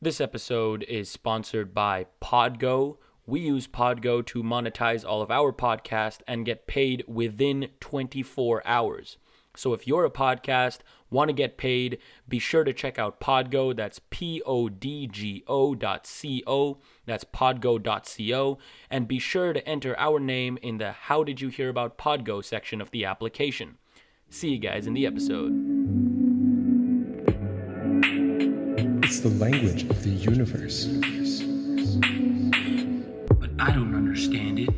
This episode is sponsored by Podgo. We use Podgo to monetize all of our podcast and get paid within 24 hours. So if you're a podcast, want to get paid, be sure to check out Podgo. That's P O D G O dot C O. That's podgo.co. And be sure to enter our name in the How Did You Hear About Podgo section of the application. See you guys in the episode. It's the language of the universe. But I don't understand it.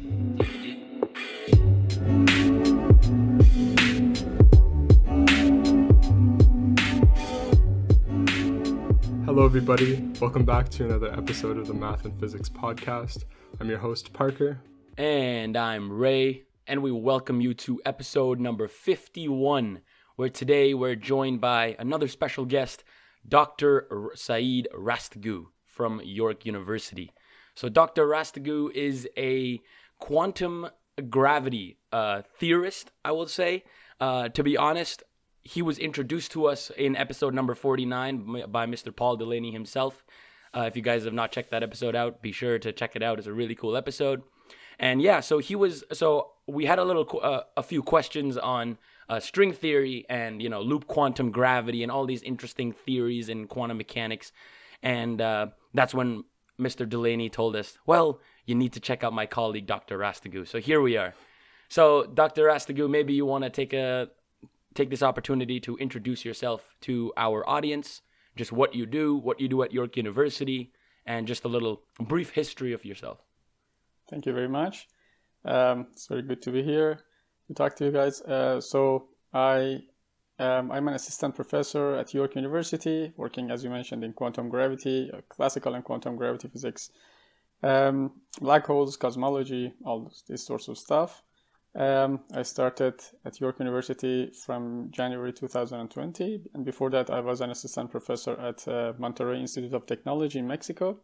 Hello, everybody. Welcome back to another episode of the Math and Physics Podcast. I'm your host, Parker. And I'm Ray, and we welcome you to episode number 51, where today we're joined by another special guest, Dr. Saeed Rastgoo from York University. So, Dr. Rastgoo is a quantum gravity uh, theorist, I will say. Uh, to be honest, he was introduced to us in episode number 49 by Mr. Paul Delaney himself. Uh, if you guys have not checked that episode out, be sure to check it out. It's a really cool episode. And yeah, so he was. So we had a little, uh, a few questions on uh, string theory and you know loop quantum gravity and all these interesting theories in quantum mechanics. And uh, that's when Mr. Delaney told us, well, you need to check out my colleague Dr. Rastgoo. So here we are. So Dr. Rastgoo, maybe you want to take a take this opportunity to introduce yourself to our audience, just what you do, what you do at York University, and just a little brief history of yourself. Thank you very much. Um, it's very good to be here to talk to you guys. Uh, so I um, I'm an assistant professor at York University, working as you mentioned in quantum gravity, uh, classical and quantum gravity physics, um, black holes, cosmology, all this, this sorts of stuff. Um, I started at York University from January 2020, and before that, I was an assistant professor at uh, Monterrey Institute of Technology in Mexico.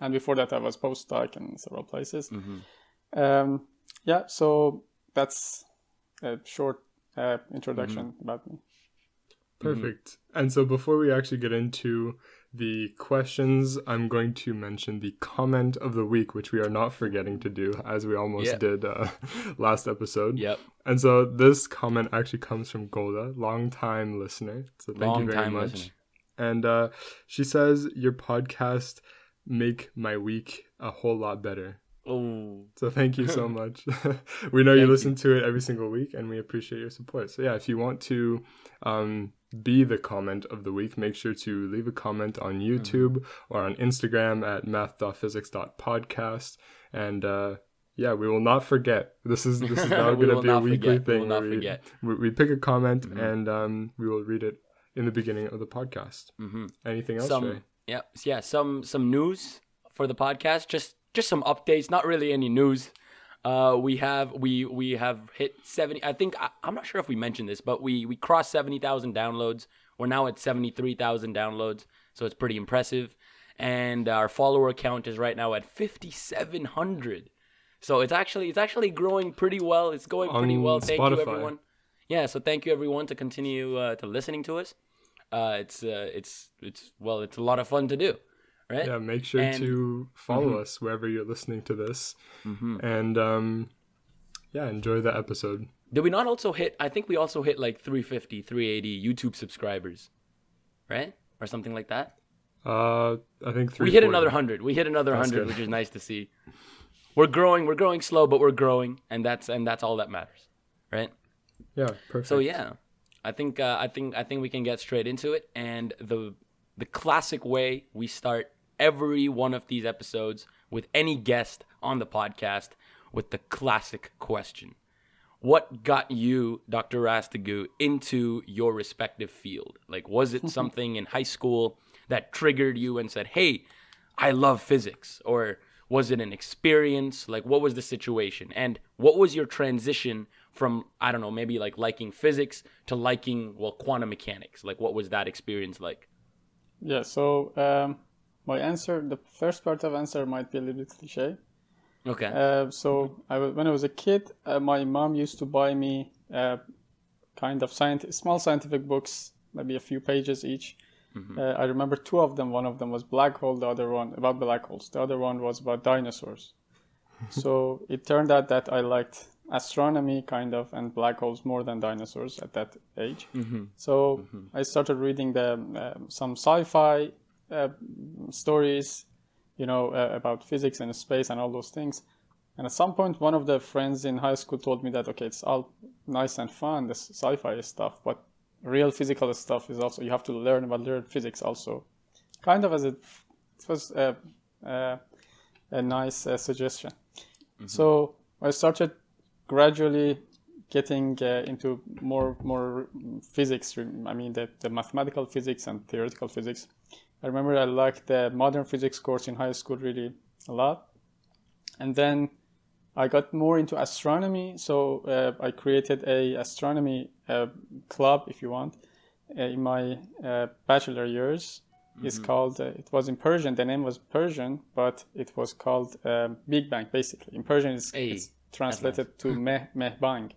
And before that, I was postdoc in several places. Um, yeah, so that's a short uh, introduction about me. Perfect. And so before we actually get into the questions, I'm going to mention the comment of the week, which we are not forgetting to do, as we almost Yeah. did uh, last episode. Yep. And so this comment actually comes from Golda, long-time listener. So thank you very much. listener. And uh, she says your podcast make my week a whole lot better. Oh, So thank you so much. we know Thank you you. listen to it every single week, and we appreciate your support. So yeah, if you want to um, be the comment of the week, make sure to leave a comment on Mm-hmm. YouTube or on Instagram at math.physics.podcast. And uh, yeah, we will not forget. This is this is now going to be a weekly forget. Thing. we, we, we pick a comment Mhm. and um, we will read it in the beginning of the podcast. hmm Anything else, some Ray? yeah yeah some some news for the podcast. Just just some updates. Not really any news. Uh, we have we we have hit seventy. I think I, I'm not sure if we mentioned this, but we we crossed seventy thousand downloads. We're now at seventy three thousand downloads, so it's pretty impressive. And our follower count is right now at fifty seven hundred. So it's actually it's actually growing pretty well. It's going pretty well. Thank Spotify. you everyone. Yeah, so thank you everyone to continue uh, to listening to us. Uh, it's uh, it's it's well, it's a lot of fun to do, right? Yeah, make sure And- to follow Mhm. us wherever you're listening to this. hmm And um, yeah, enjoy the episode. Did we not also hit? I think we also hit like 350, 380 YouTube subscribers, right, or something like that. Uh, I think three. We hit another hundred. We hit another That's hundred, good. which is nice to see. We're growing. We're growing slow, but we're growing, and that's and that's all that matters, right? Yeah, perfect. So yeah, I think uh, I think I think we can get straight into it. And the the classic way we start every one of these episodes with any guest on the podcast with the classic question: What got you, Dr. Rastgoo, into your respective field? Like, was it something in high school that triggered you and said, "Hey, I love physics," or was it an experience? Like, what was the situation? And what was your transition from, I don't know, maybe like liking physics to liking, well, quantum mechanics? Like, what was that experience like? Yeah, so um, my answer, the first part of answer might be a little bit cliche. Okay. Uh, so I, when I was a kid, uh, my mom used to buy me uh, kind of scient- small scientific books, maybe a few pages each. Uh, I remember two of them. One of them was black hole. The other one about black holes. The other one was about dinosaurs. so it turned out that I liked astronomy kind of and black holes more than dinosaurs at that age. So I started reading the um, some sci-fi uh, stories, you know, uh, about physics and space and all those things. And at some point, one of the friends in high school told me that okay, it's all nice and fun, this sci-fi stuff, but real physical stuff is also you have to learn about real physics also. Kind of as it, it was a, a, a nice uh, suggestion. So I started gradually getting uh, into more more physics. I mean, the, the mathematical physics and theoretical physics. I remember I liked the modern physics course in high school really a lot, and then I got more into astronomy. So uh, I created a astronomy uh, club, if you want, uh, in my uh, bachelor years. It's called. Uh, it was in Persian. The name was Persian, but it was called um, Big Bang. Basically, in Persian, it's, Hey, it's translated to Meh Meh Bang.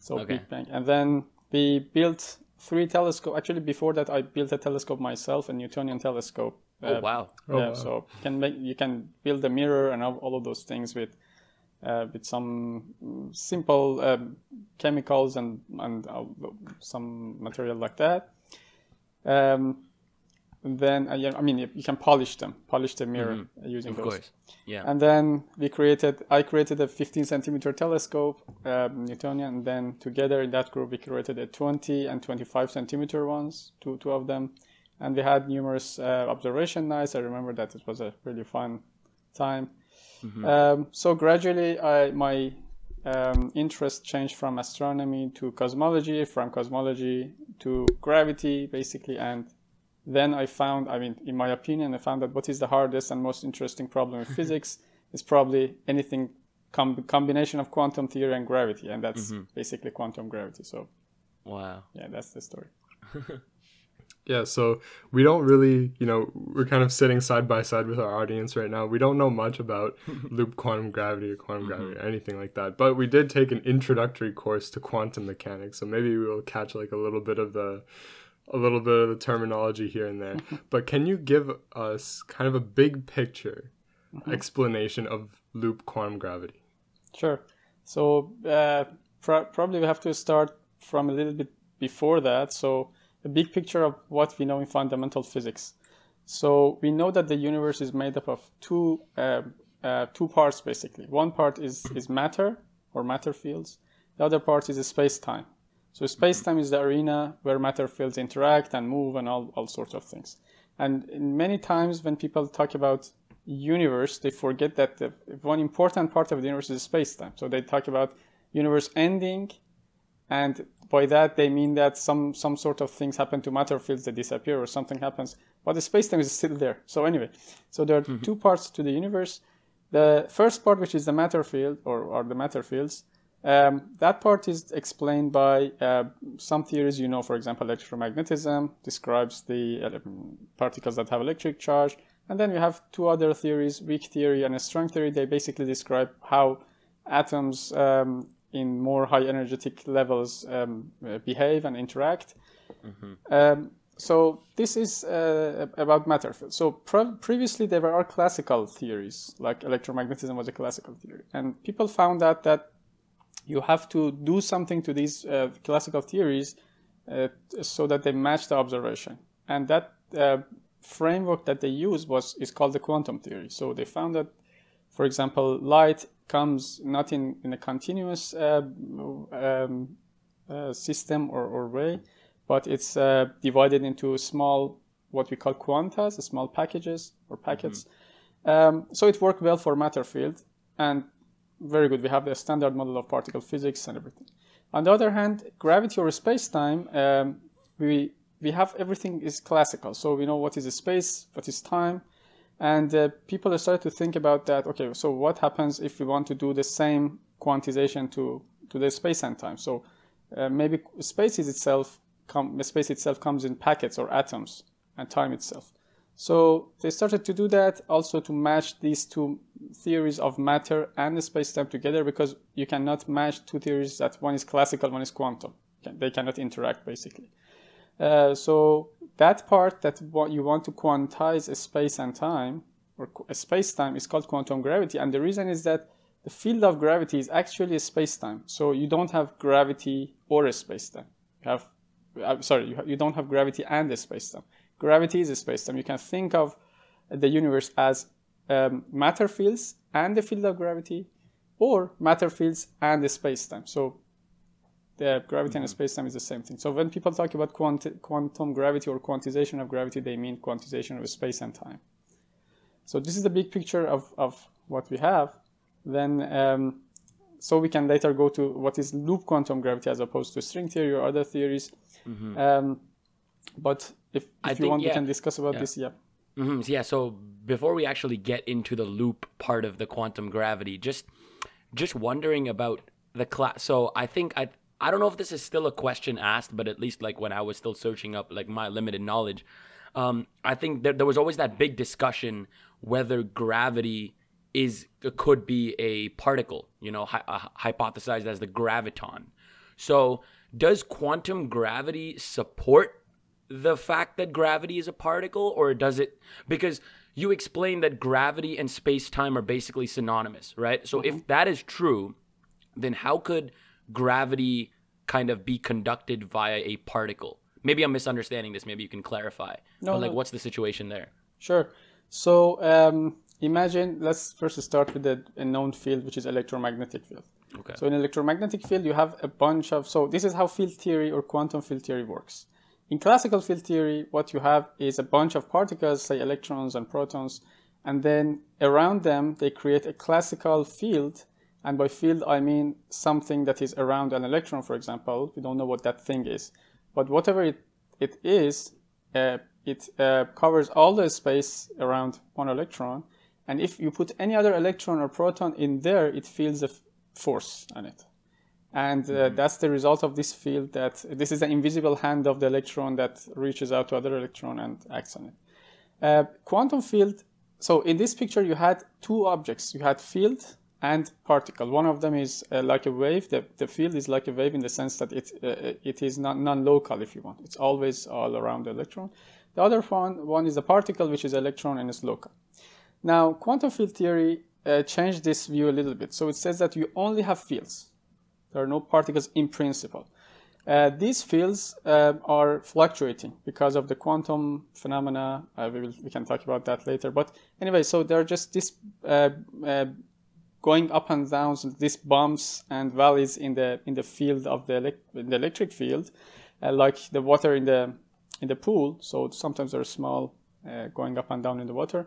So Okay. Big Bang, and then we built three telescope. Actually, before that, I built a telescope myself, a Newtonian telescope. Oh Uh, wow. Oh, yeah, wow. so you can make you can build a mirror and all, all of those things with uh, with some simple um, chemicals and and uh, some material like that. Um, then uh, yeah, I mean you, can polish them, polish the mirror uh, using Mm-hmm. Of those. course. Yeah. And then we created, I created a 15 centimeter telescope, um, Newtonian, and then together in that group we created a 20 and 25 centimeter ones, two, two of them. And we had numerous uh, observation nights. I remember that it was a really fun time. Um, so gradually, I, my um, interest changed from astronomy to cosmology, from cosmology to gravity, basically, and then I found, I mean, in my opinion, I found that what is the hardest and most interesting problem in physics is probably anything com- combination of quantum theory and gravity, and that's mm-hmm. basically quantum gravity. So wow. yeah, that's the story. Yeah, so we don't really, you know, we're kind of sitting side by side with our audience right now. We don't know much about loop quantum gravity or quantum mm-hmm. gravity or anything like that, but we did take an introductory course to quantum mechanics, so maybe we will catch like a little bit of the a little bit of the terminology here and there. but can you give us kind of a big picture explanation of loop quantum gravity? Sure. So uh, pro- probably we have to start from a little bit before that. So a big picture of what we know in fundamental physics. So we know that the universe is made up of two uh, uh, two parts basically. One part is is matter or matter fields. The other part is space time. So space time is the arena where matter fields interact and move and all, all sorts of things. And many times when people talk about universe, they forget that the, one important part of the universe is space time. So they talk about universe ending, and by that they mean that some some sort of things happen to matter fields that disappear or something happens, but the space time is still there. So anyway, so there are mm-hmm. two parts to the universe. The first part, which is the matter field or, or the matter fields, um, that part is explained by uh, some theories. You know, for example, electromagnetism describes the uh, particles that have electric charge, and then you have two other theories, weak theory and a strong theory. They basically describe how atoms um, in more high energetic levels um, uh, behave and interact. Um, so this is uh, about matter. So pre- previously there were classical theories, like electromagnetism was a classical theory, and people found out that you have to do something to these uh, classical theories uh, so that they match the observation. And that uh, framework that they use was is called the quantum theory. So they found that, for example, light comes not in, in a continuous uh, um, uh, system or, or way, but it's uh, divided into small, what we call quantas, small packages or packets. Um, so it worked well for matter field, and very good. We have the standard model of particle physics and everything. On the other hand, gravity or space time, um, we we have everything is classical. So we know what is space, what is time, and uh, people started to think about that. Okay, so what happens if we want to do the same quantization to to the space and time? So uh, maybe space is itself com- space itself comes in packets or atoms, and time itself. So they started to do that also to match these two theories of matter and space-time together because you cannot match two theories that one is classical, one is quantum. They cannot interact basically. Uh, so that part that what you want to quantize a space and time or a space time is called quantum gravity and the reason is that the field of gravity is actually a space time so you don't have gravity or a space time you have I'm sorry you, you don't have gravity and a space time gravity is a space time you can think of the universe as um, matter fields and the field of gravity or matter fields and the space time so the gravity mm-hmm. and space time is the same thing. So when people talk about quanti- quantum gravity or quantization of gravity, they mean quantization of space and time. So this is the big picture of, of what we have. Then, um, so we can later go to what is loop quantum gravity as opposed to string theory or other theories. Mm-hmm. Um, but if, if you think, want, yeah. we can discuss about yeah. this. Yeah. Mm-hmm. Yeah. So before we actually get into the loop part of the quantum gravity, just just wondering about the class. So I think I I don't know if this is still a question asked, but at least like when I was still searching up like my limited knowledge, um, I think there, there was always that big discussion whether gravity is could be a particle, you know, hi- uh, hypothesized as the graviton. So, does quantum gravity support the fact that gravity is a particle, or does it? Because you explained that gravity and space time are basically synonymous, right? So, mm-hmm. if that is true, then how could gravity kind of be conducted via a particle. Maybe I'm misunderstanding this. Maybe you can clarify. No, but like, no. what's the situation there? Sure. So um, imagine, let's first start with the a known field, which is electromagnetic field. Okay. So in electromagnetic field, you have a bunch of. So this is how field theory or quantum field theory works. In classical field theory, what you have is a bunch of particles, say electrons and protons, and then around them they create a classical field and by field, I mean something that is around an electron, for example. We don't know what that thing is. But whatever it, it is, uh, it uh, covers all the space around one electron. And if you put any other electron or proton in there, it feels a f- force on it. And uh, mm-hmm. that's the result of this field that this is the invisible hand of the electron that reaches out to other electron and acts on it. Uh, quantum field, so in this picture, you had two objects. You had field and particle. One of them is uh, like a wave. The, the field is like a wave in the sense that it, uh, it is not non-local, if you want. It's always all around the electron. The other one, one is a particle, which is electron and is local. Now, quantum field theory uh, changed this view a little bit. So it says that you only have fields. There are no particles in principle. Uh, these fields uh, are fluctuating because of the quantum phenomena. Uh, we, will, we can talk about that later. But anyway, so they're just this uh, uh, going up and down these bumps and valleys in the in the field of the, the electric field, uh, like the water in the in the pool. So sometimes they're small, going up and down in the water,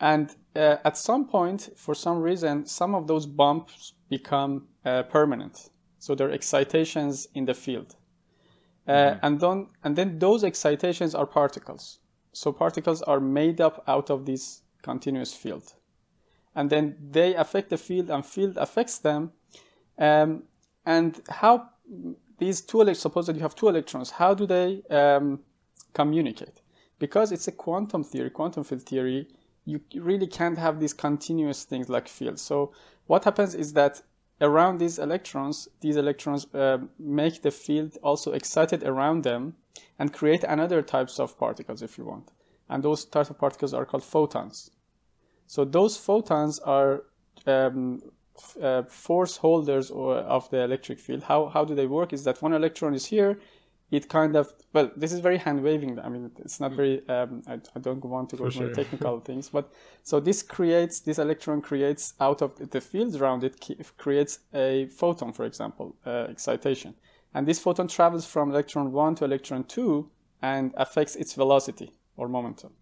and at some point, for some reason, some of those bumps become permanent. So they're excitations in the field, uh, mm-hmm. and then and then those excitations are particles. So particles are made up out of this continuous field and then they affect the field and field affects them um, and how these two electrons suppose that you have two electrons how do they um, communicate because it's a quantum theory quantum field theory you really can't have these continuous things like fields so what happens is that around these electrons these electrons uh, make the field also excited around them and create another types of particles if you want and those types of particles are called photons so those photons are um, uh, force holders of the electric field. How, how do they work? Is that one electron is here, it kind of well, this is very hand waving. I mean, it's not very. Um, I, I, don't want to go into sure. technical things, but so this creates this electron creates out of the field around it creates a photon, for example, uh, excitation, and this photon travels from electron one to electron two and affects its velocity or momentum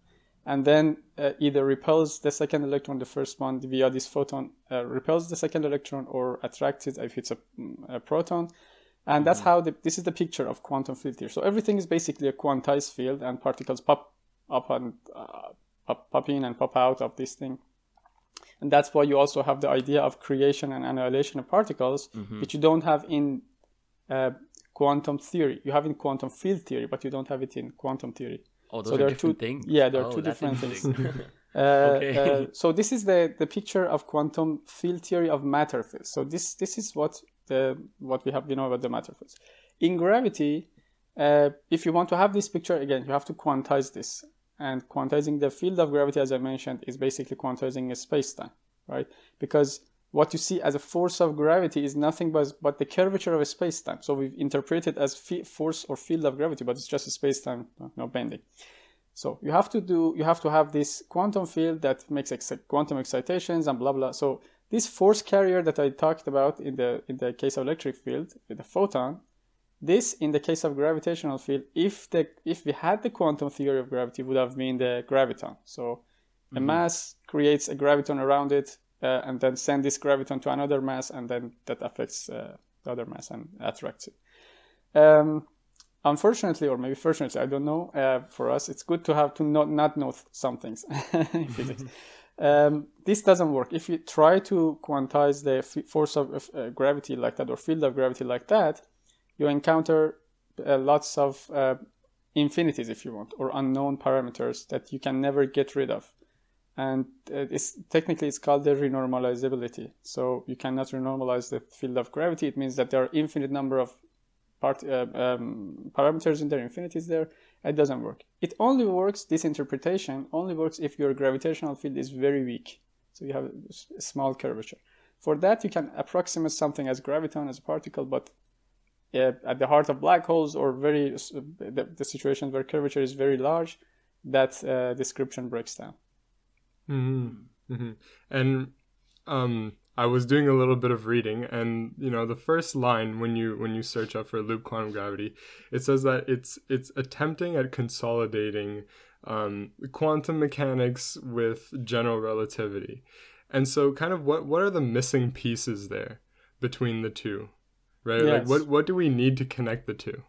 and then uh, either repels the second electron, the first one via this photon uh, repels the second electron or attracts it if it's a, a proton. And mm-hmm. that's how the, this is the picture of quantum field here. So everything is basically a quantized field, and particles pop up and uh, pop, pop in and pop out of this thing. And that's why you also have the idea of creation and annihilation of particles, mm-hmm. which you don't have in uh, quantum theory. You have in quantum field theory, but you don't have it in quantum theory. Oh, those so there are different two, things. Yeah, there are two different things. uh, okay. Uh, so this is the, the picture of quantum field theory of matter fields. So this this is what the what we have we know about the matter fields. In gravity, uh, if you want to have this picture again, you have to quantize this. And quantizing the field of gravity, as I mentioned, is basically quantizing a space-time, right? Because what you see as a force of gravity is nothing but, but the curvature of a space-time. So we've interpreted as force or field of gravity, but it's just a space-time, no bending. So you have to do, you have to have this quantum field that makes ex- quantum excitations and blah blah. So this force carrier that I talked about in the in the case of electric field with the photon, this in the case of gravitational field, if the if we had the quantum theory of gravity, would have been the graviton. So mm-hmm. a mass creates a graviton around it, uh, and then send this graviton to another mass, and then that affects uh, the other mass and attracts it. Um, unfortunately, or maybe fortunately, I don't know. Uh, for us, it's good to have to not not know some things in physics. Um, this doesn't work. If you try to quantize the f- force of uh, gravity like that or field of gravity like that, you encounter uh, lots of uh, infinities, if you want, or unknown parameters that you can never get rid of. And uh, it's technically it's called the renormalizability. So you cannot renormalize the field of gravity. It means that there are infinite number of part, uh, um, parameters in there, infinities there, it doesn't work. It only works, this interpretation only works if your gravitational field is very weak. So you have a small curvature. For that, you can approximate something as graviton as a particle, but at the heart of black holes or very the, the situations where curvature is very large, that uh, description breaks down. Mm-hmm. Mm-hmm. And um, I was doing a little bit of reading, and you know, the first line when you when you search up for loop quantum gravity, it says that it's it's attempting at consolidating um, quantum mechanics with general relativity, and so kind of what what are the missing pieces there between the two, right? Yes. Like what what do we need to connect the two?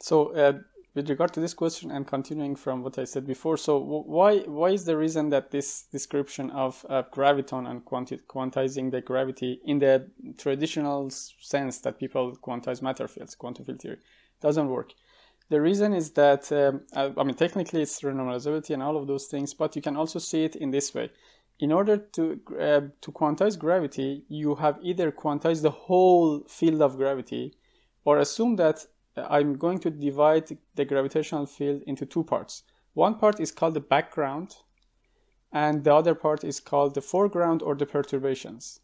So uh, with regard to this question and continuing from what I said before, so why why is the reason that this description of uh, graviton and quanti- quantizing the gravity in the traditional sense that people quantize matter fields, quantum field theory, doesn't work? The reason is that um, I, I, mean technically it's renormalizability and all of those things, but you can also see it in this way. In order to uh, to quantize gravity, you have either quantized the whole field of gravity, or assume that I'm going to divide the gravitational field into two parts. One part is called the background, and the other part is called the foreground or the perturbations.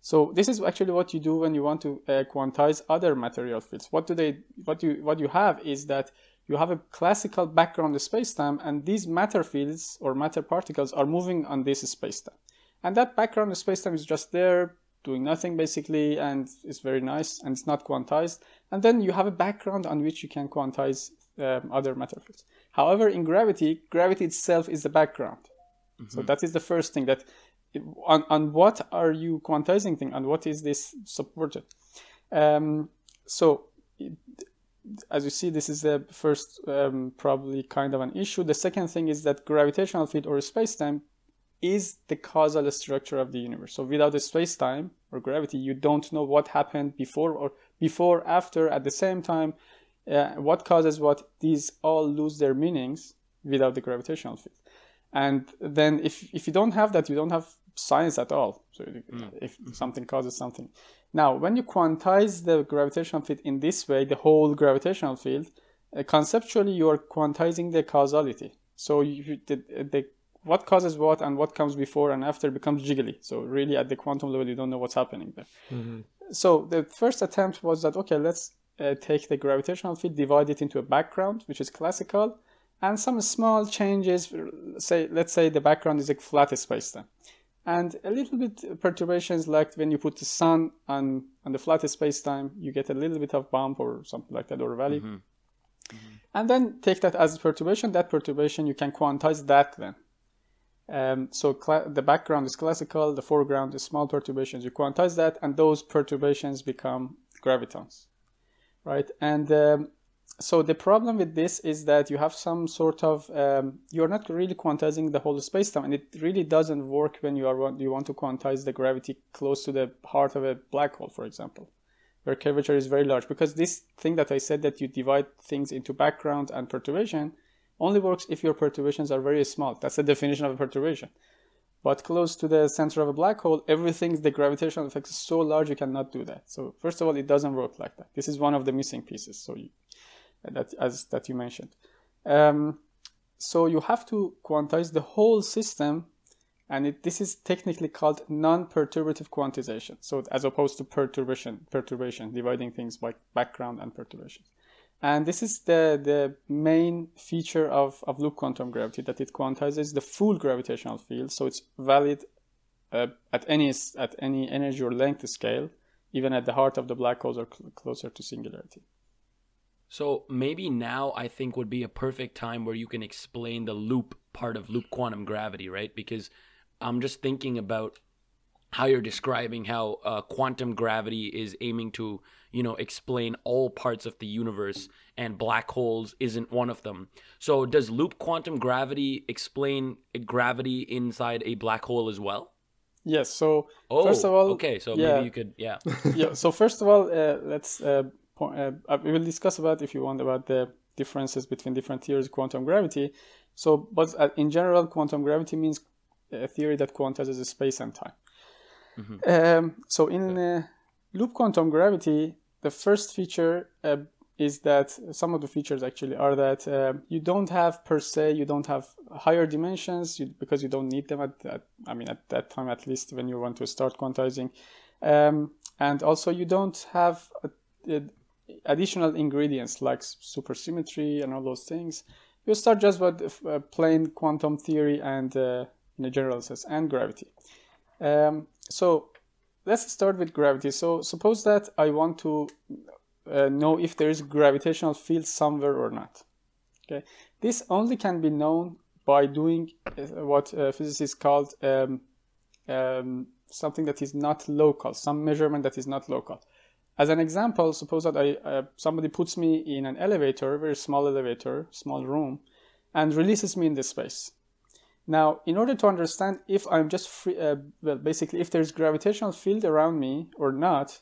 So this is actually what you do when you want to uh, quantize other material fields. What do they? What you what you have is that you have a classical background spacetime, and these matter fields or matter particles are moving on this spacetime, and that background spacetime is just there doing nothing basically, and it's very nice and it's not quantized. And then you have a background on which you can quantize um, other matter fields. However, in gravity, gravity itself is the background. Mm-hmm. So that is the first thing that on, on what are you quantizing thing and what is this supported? Um, so it, as you see, this is the first um, probably kind of an issue. The second thing is that gravitational field or space-time is the causal structure of the universe. So without the space-time or gravity, you don't know what happened before or before, after, at the same time. Uh, what causes what? These all lose their meanings without the gravitational field. And then if if you don't have that, you don't have science at all. So mm. if something causes something. Now, when you quantize the gravitational field in this way, the whole gravitational field, uh, conceptually you are quantizing the causality. So you, the, the what causes what and what comes before and after becomes jiggly. So really at the quantum level, you don't know what's happening there. Mm-hmm. So the first attempt was that, okay, let's uh, take the gravitational field, divide it into a background, which is classical, and some small changes, say, let's say the background is a flat spacetime. And a little bit perturbations like when you put the sun on, on the flat spacetime, you get a little bit of bump or something like that or valley. Mm-hmm. Mm-hmm. And then take that as a perturbation. That perturbation, you can quantize that then. Um, so cl- the background is classical, the foreground is small perturbations. You quantize that, and those perturbations become gravitons, right? And um, so the problem with this is that you have some sort of um, you're not really quantizing the whole spacetime, and it really doesn't work when you are you want to quantize the gravity close to the heart of a black hole, for example, where curvature is very large. Because this thing that I said that you divide things into background and perturbation only works if your perturbations are very small. That's the definition of a perturbation. But close to the center of a black hole, everything, the gravitational effect is so large you cannot do that. So first of all, it doesn't work like that. This is one of the missing pieces. So you, that as that you mentioned. Um, so you have to quantize the whole system, and it, this is technically called non-perturbative quantization. So as opposed to perturbation, perturbation, dividing things by background and perturbation. And this is the, the main feature of, of loop quantum gravity that it quantizes the full gravitational field. So it's valid uh, at any at any energy or length scale, even at the heart of the black holes or cl- closer to singularity. So maybe now I think would be a perfect time where you can explain the loop part of loop quantum gravity, right? Because I'm just thinking about how you're describing how uh, quantum gravity is aiming to, you know, explain all parts of the universe, and black holes isn't one of them. So does loop quantum gravity explain gravity inside a black hole as well? Yes. So Oh, first of all, okay. So yeah. maybe you could, yeah. yeah. So first of all, uh, let's uh, po- uh, uh, we will discuss about if you want about the differences between different theories of quantum gravity. So, but uh, in general, quantum gravity means a theory that quantizes space and time. Um, so in uh, loop quantum gravity, the first feature uh, is that some of the features actually are that uh, you don't have per se you don't have higher dimensions you, because you don't need them at that I mean at that time at least when you want to start quantizing, um, and also you don't have uh, uh, additional ingredients like supersymmetry and all those things. You start just with uh, plain quantum theory and uh, in a general sense and gravity. Um, so let's start with gravity. So suppose that I want to uh, know if there is gravitational field somewhere or not. Okay, this only can be known by doing uh, what uh, physicists called um, um, something that is not local, some measurement that is not local. As an example, suppose that I uh, somebody puts me in an elevator, very small elevator, small room, and releases me in this space. Now, in order to understand if I'm just free, uh, well, basically, if there's gravitational field around me or not,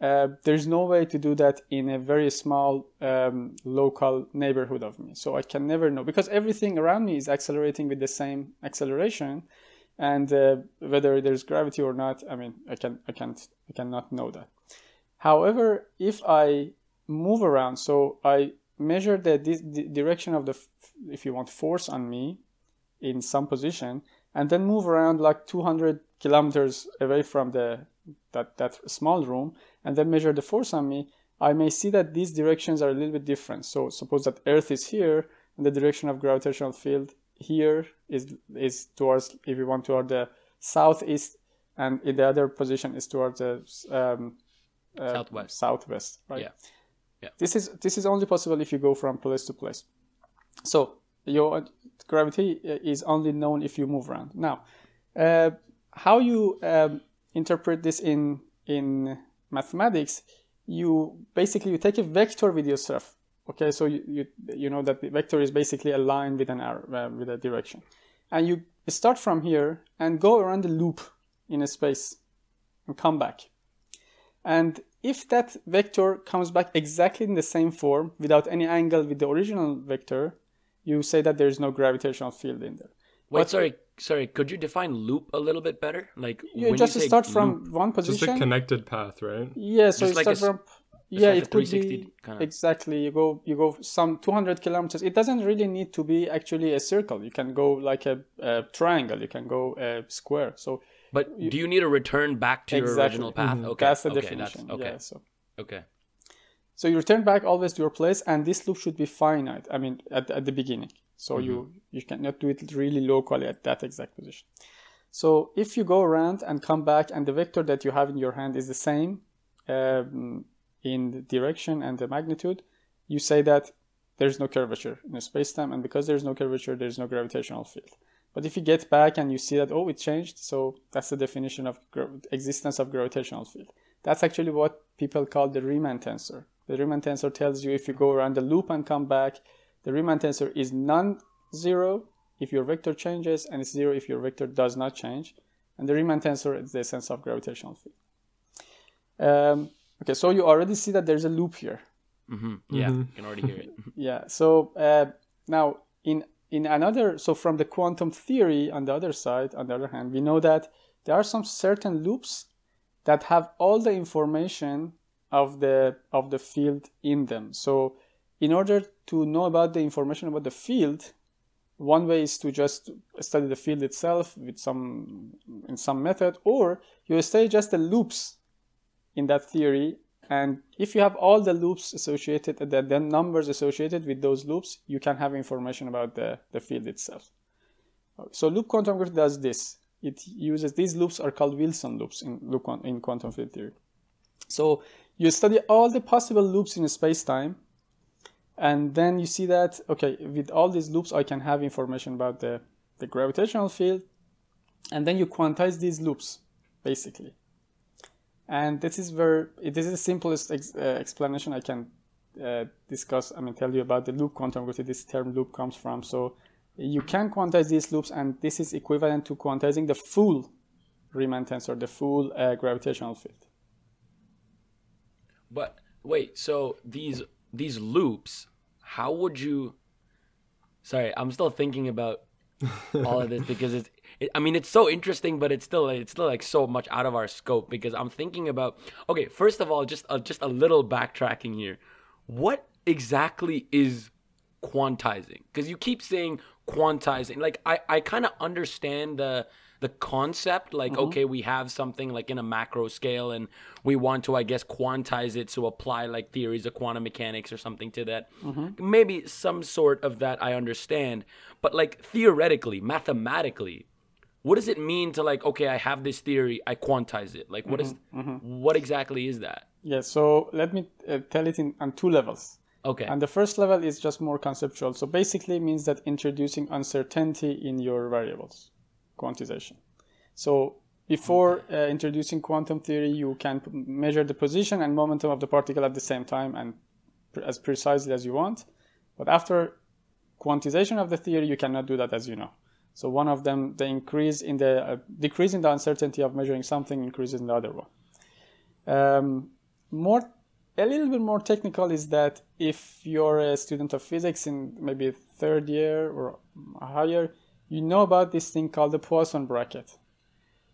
uh, there's no way to do that in a very small um, local neighborhood of me. So I can never know because everything around me is accelerating with the same acceleration, and uh, whether there's gravity or not, I mean, I can I can't I cannot know that. However, if I move around, so I measure the, the direction of the, if you want, force on me in some position, and then move around like 200 kilometers away from the that that small room, and then measure the force on me, I may see that these directions are a little bit different. So suppose that Earth is here, and the direction of gravitational field here is is towards, if you want, toward the southeast, and in the other position is towards the um, uh, Southwest. Southwest, right? Yeah. Yeah. This is this is only possible if you go from place to place. So your gravity is only known if you move around. Now, uh, how you um, interpret this in in mathematics? You basically you take a vector with yourself. Okay, so you you, you know that the vector is basically a line with an arrow uh, with a direction, and you start from here and go around the loop in a space and come back. And if that vector comes back exactly in the same form without any angle with the original vector, you say that there is no gravitational field in there. Wait, But- sorry, sorry. Could you define loop a little bit better? Like You when just say start loop, from one position, Just a connected path, right? yeah, so Just you like start s- from. Yeah, like a it could be kinda- exactly. You go, you go some 200 kilometers. It doesn't really need to be actually a circle. You can go like a, a triangle. You can go a square. So But do you need a return back to your original path? Mm-hmm. Okay, that's the okay, definition. That's, okay, Yeah, so okay. So you return back always to your place, and this loop should be finite. I mean, at, at the beginning, so Mm-hmm. you you cannot do it really locally at that exact position. So if you go around and come back, and the vector that you have in your hand is the same um, in the direction and the magnitude, you say that there's no curvature in space-time, and because there's no curvature, there's no gravitational field. But if you get back and you see that oh, it changed, so that's the definition of gra- existence of gravitational field. That's actually what people call the Riemann tensor. The Riemann tensor tells you if you go around the loop and come back, the Riemann tensor is non-zero if your vector changes, and it's zero if your vector does not change. And the Riemann tensor is the essence of gravitational field. Um, okay, so you already see that there's a loop here. hmm Yeah, you can already hear it. Yeah. So uh, now in in another, so from the quantum theory on the other side, on the other hand, we know that there are some certain loops that have all the information of the of the field in them. So in order to know about the information about the field, one way is to just study the field itself with some in some method, or you study just the loops in that theory. And if you have all the loops associated, the, the numbers associated with those loops, you can have information about the, the field itself. So loop quantum gravity does this. It uses these loops are called Wilson loops in in quantum field theory. So you study all the possible loops in space-time and then you see that okay with all these loops i can have information about the, the gravitational field and then you quantize these loops basically. And this is where this is the simplest ex, uh, explanation i can uh, discuss i mean tell you about the loop quantum this term loop comes from. So you can quantize these loops and this is equivalent to quantizing the full riemann tensor the full uh, gravitational field but wait so these these loops, how would you? Sorry, I'm still thinking about all of this because it's. It, I mean, it's so interesting, but it's still it's still like so much out of our scope because I'm thinking about. Okay, first of all, just uh, just a little backtracking here. What exactly is quantizing? Because you keep saying quantizing. Like I I kind of understand the the concept like mm-hmm. okay we have something like in a macro scale and we want to i guess quantize it to apply like theories of quantum mechanics or something to that mm-hmm. maybe some sort of that i understand but like theoretically mathematically what does it mean to like okay i have this theory i quantize it like what is, mm-hmm. mm-hmm. what exactly is that yeah so let me uh, tell it in on two levels Okay. And the first level is just more conceptual. So basically means that introducing uncertainty in your variables quantization. So before uh, introducing quantum theory, you can p- measure the position and momentum of the particle at the same time and pr- as precisely as you want. But after quantization of the theory, you cannot do that as you know. So one of them, the increase in the uh, decrease in the uncertainty of measuring something increases in the other one. Um, more, a little bit more technical is that if you're a student of physics in maybe third year or higher, you know about this thing called the Poisson bracket.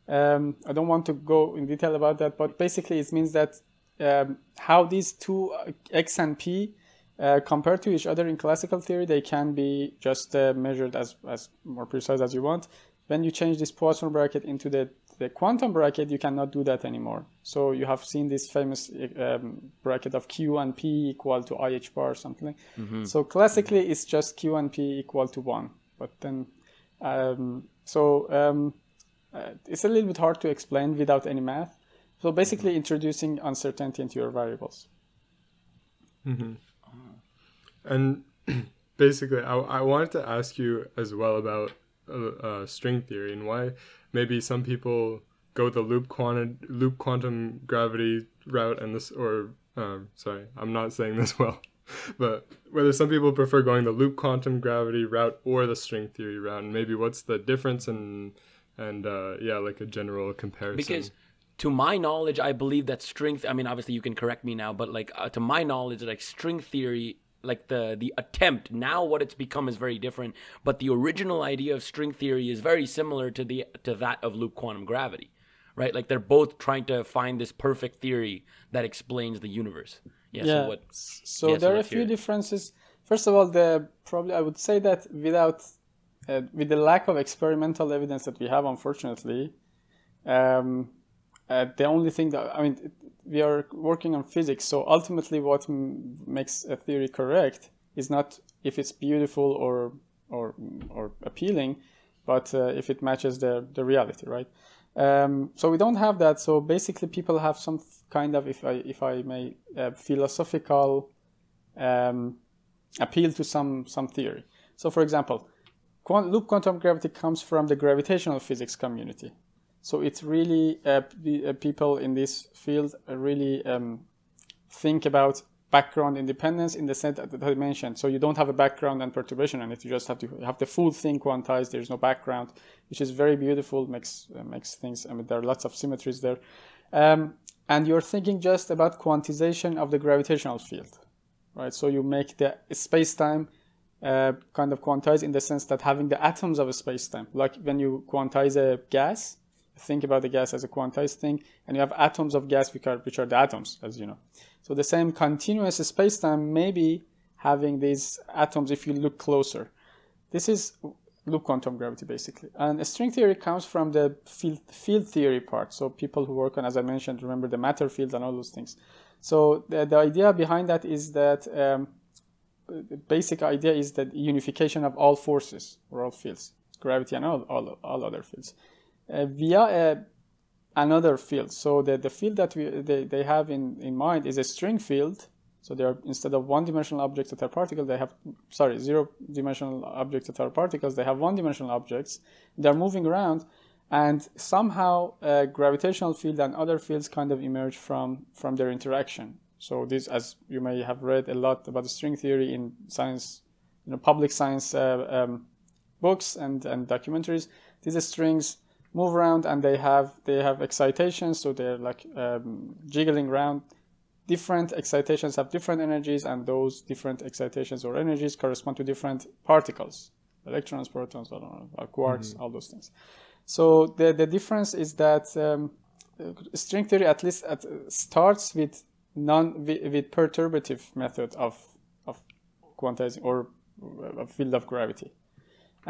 Um, I don't want to go in detail about that, but basically it means that um, how these two uh, x and p uh, compared to each other in classical theory, they can be just uh, measured as, as more precise as you want. When you change this Poisson bracket into the, the quantum bracket, you cannot do that anymore. So you have seen this famous um, bracket of Q and P equal to IH bar or something. Mm-hmm. So classically, it's just Q and P equal to 1. But then um, so um, uh, it's a little bit hard to explain without any math. So basically, mm-hmm. introducing uncertainty into your variables. Mm-hmm. And basically, I, I wanted to ask you as well about uh, uh, string theory and why maybe some people go the loop quantum loop quantum gravity route and this or um, sorry, I'm not saying this well but whether some people prefer going the loop quantum gravity route or the string theory route, and maybe what's the difference and and uh, yeah, like a general comparison. Because to my knowledge, I believe that string. Th- I mean, obviously you can correct me now, but like uh, to my knowledge, like string theory, like the the attempt now, what it's become is very different. But the original idea of string theory is very similar to the to that of loop quantum gravity, right? Like they're both trying to find this perfect theory that explains the universe. Yeah. yeah. So, what, so yeah, there so are a few differences. First of all, the probably I would say that without uh, with the lack of experimental evidence that we have, unfortunately, um, uh, the only thing that I mean, we are working on physics. So ultimately, what m- makes a theory correct is not if it's beautiful or or or appealing, but uh, if it matches the the reality, right? Um, so we don't have that. So basically, people have some kind of, if I if I may, uh, philosophical um, appeal to some some theory. So, for example, quant- loop quantum gravity comes from the gravitational physics community. So it's really uh, uh, people in this field really um, think about background independence in the sense that I mentioned. So you don't have a background and perturbation on it. You just have to have the full thing quantized. There's no background, which is very beautiful. makes uh, makes things. I mean, there are lots of symmetries there. Um, and you're thinking just about quantization of the gravitational field, right? So you make the space-time uh, kind of quantized in the sense that having the atoms of a space-time, like when you quantize a gas, think about the gas as a quantized thing, and you have atoms of gas which are which are the atoms, as you know. So the same continuous space-time maybe having these atoms if you look closer. This is loop quantum gravity basically. And string theory comes from the field, field theory part. So people who work on, as I mentioned, remember the matter fields and all those things. So the, the idea behind that is that um, the basic idea is that unification of all forces or all fields, gravity and all, all, all other fields, uh, via a, another field. So the, the field that we, they, they have in, in mind is a string field so they are instead of one-dimensional objects that are particles, they have sorry zero-dimensional objects that are particles. They have one-dimensional objects. They are moving around, and somehow a gravitational field and other fields kind of emerge from from their interaction. So this, as you may have read a lot about the string theory in science, you know, public science uh, um, books and and documentaries. These strings move around and they have they have excitations, so they're like um, jiggling around different excitations have different energies, and those different excitations or energies correspond to different particles electrons, protons, I don't know, quarks, mm-hmm. all those things. So the, the difference is that um, string theory at least at, starts with non with perturbative method of of quantizing or a field of gravity.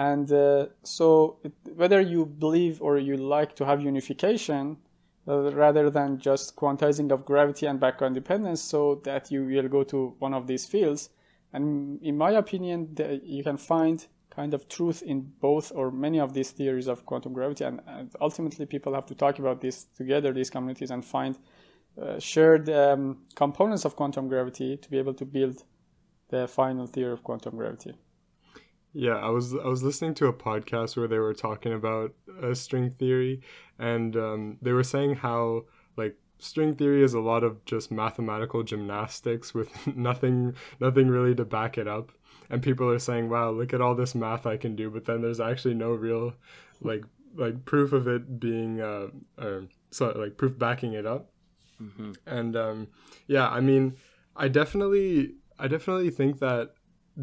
And uh, so, it, whether you believe or you like to have unification, uh, rather than just quantizing of gravity and background dependence so that you will go to one of these fields. And in my opinion, the, you can find kind of truth in both or many of these theories of quantum gravity. And, and ultimately, people have to talk about this together, these communities, and find uh, shared um, components of quantum gravity to be able to build the final theory of quantum gravity. Yeah, I was I was listening to a podcast where they were talking about a string theory, and um, they were saying how like string theory is a lot of just mathematical gymnastics with nothing nothing really to back it up. And people are saying, "Wow, look at all this math I can do," but then there's actually no real like like proof of it being uh or so like proof backing it up. Mm-hmm. And um, yeah, I mean, I definitely I definitely think that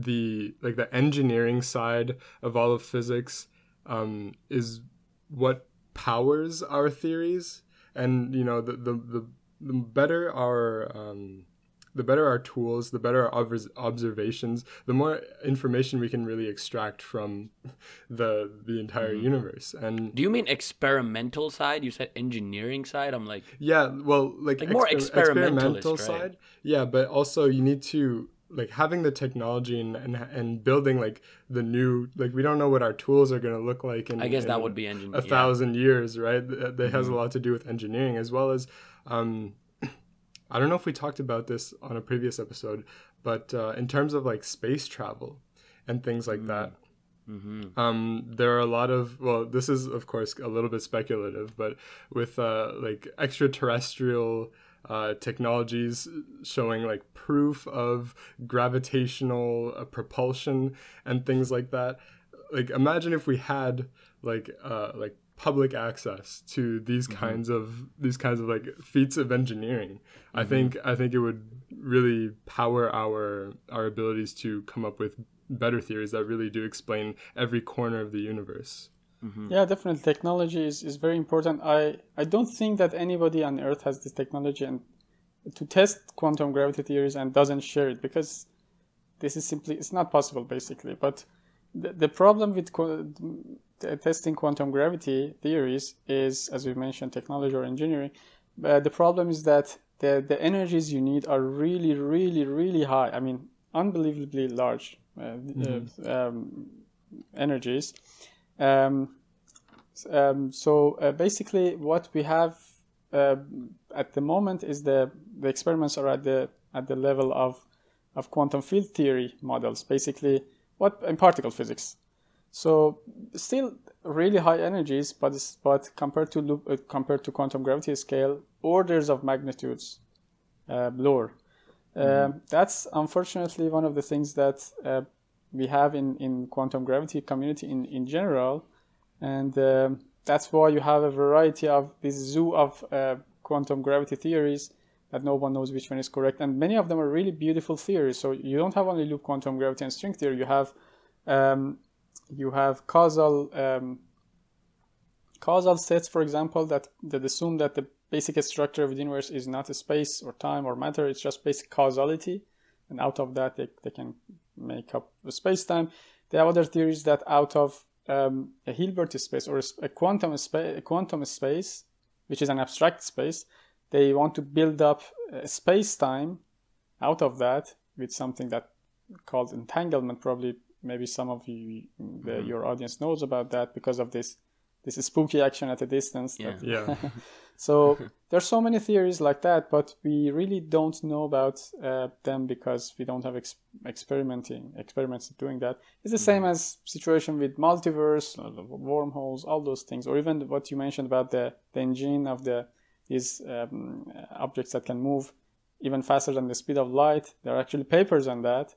the like the engineering side of all of physics um, is what powers our theories. And you know the the, the, the better our um, the better our tools the better our observations the more information we can really extract from the the entire mm-hmm. universe. And do you mean experimental side? You said engineering side? I'm like yeah well like, like more experimental right? side. Yeah but also you need to like having the technology and, and and building like the new like we don't know what our tools are going to look like in i guess in that would be engineering a thousand yeah. years right that, that mm-hmm. has a mm-hmm. lot to do with engineering as well as um i don't know if we talked about this on a previous episode but uh, in terms of like space travel and things like mm-hmm. that Mm-hmm. Um, there are a lot of well, this is of course a little bit speculative, but with uh, like extraterrestrial uh, technologies showing like proof of gravitational uh, propulsion and things like that. Like imagine if we had like uh, like public access to these mm-hmm. kinds of these kinds of like feats of engineering. Mm-hmm. I think I think it would really power our our abilities to come up with better theories that really do explain every corner of the universe. Mm-hmm. Yeah, definitely. Technology is, is very important. I, I don't think that anybody on Earth has this technology and to test quantum gravity theories and doesn't share it because this is simply it's not possible basically. But the, the problem with qu- testing quantum gravity theories is, as we mentioned, technology or engineering. Uh, the problem is that the, the energies you need are really, really, really high. I mean, unbelievably large uh, mm-hmm. uh, um, energies um, um, so uh, basically, what we have uh, at the moment is the the experiments are at the at the level of of quantum field theory models. Basically, what in particle physics. So still really high energies, but but compared to loop, uh, compared to quantum gravity scale, orders of magnitudes uh, lower. Mm-hmm. Um, that's unfortunately one of the things that uh, we have in, in quantum gravity community in, in general. And um, that's why you have a variety of this zoo of uh, quantum gravity theories that no one knows which one is correct. And many of them are really beautiful theories. So you don't have only loop quantum gravity and string theory. You have um, you have causal um, causal sets, for example, that that assume that the basic structure of the universe is not a space or time or matter. It's just basic causality. And out of that they, they can make up space-time. They have other theories that out of um, a Hilbert space or a quantum space, a quantum space, which is an abstract space, they want to build up a space-time out of that with something that called entanglement. Probably, maybe some of you, the, mm-hmm. your audience knows about that because of this this is spooky action at a distance. Yeah. That, yeah. so there's so many theories like that, but we really don't know about uh, them because we don't have ex- experimenting experiments doing that. It's the same mm. as situation with multiverse, uh, wormholes, all those things, or even what you mentioned about the, the engine of the these um, objects that can move even faster than the speed of light. There are actually papers on that.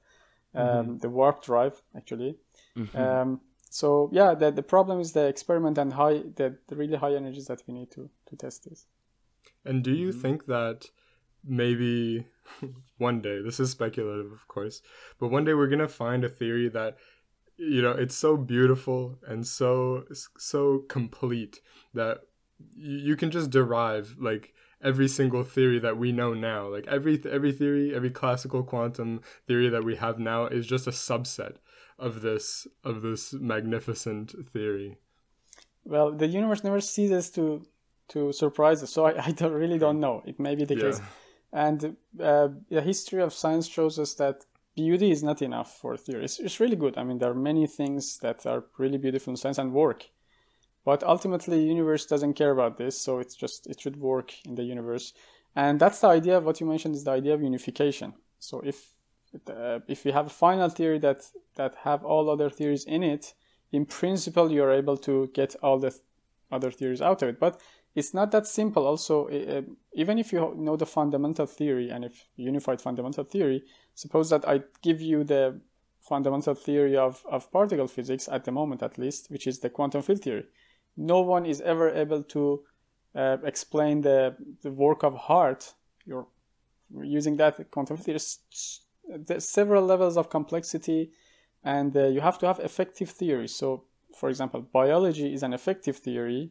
Um, mm-hmm. The warp drive, actually. Mm-hmm. Um, so yeah, the, the problem is the experiment and high the, the really high energies that we need to to test this. And do you mm-hmm. think that maybe one day this is speculative, of course, but one day we're gonna find a theory that you know it's so beautiful and so so complete that you can just derive like every single theory that we know now like every every theory every classical quantum theory that we have now is just a subset of this of this magnificent theory. Well, the universe never ceases to to surprise us, so I, I don't, really don't know. It may be the yeah. case, and uh, the history of science shows us that beauty is not enough for theory. It's, it's really good. I mean, there are many things that are really beautiful in science and work, but ultimately, the universe doesn't care about this, so it's just it should work in the universe, and that's the idea of what you mentioned is the idea of unification. So if uh, if you have a final theory that that have all other theories in it, in principle you're able to get all the th- other theories out of it. But it's not that simple. Also, uh, even if you know the fundamental theory and if unified fundamental theory, suppose that I give you the fundamental theory of, of particle physics at the moment, at least, which is the quantum field theory. No one is ever able to uh, explain the, the work of heart. You're using that quantum theory there's several levels of complexity and uh, you have to have effective theory. So for example biology is an effective theory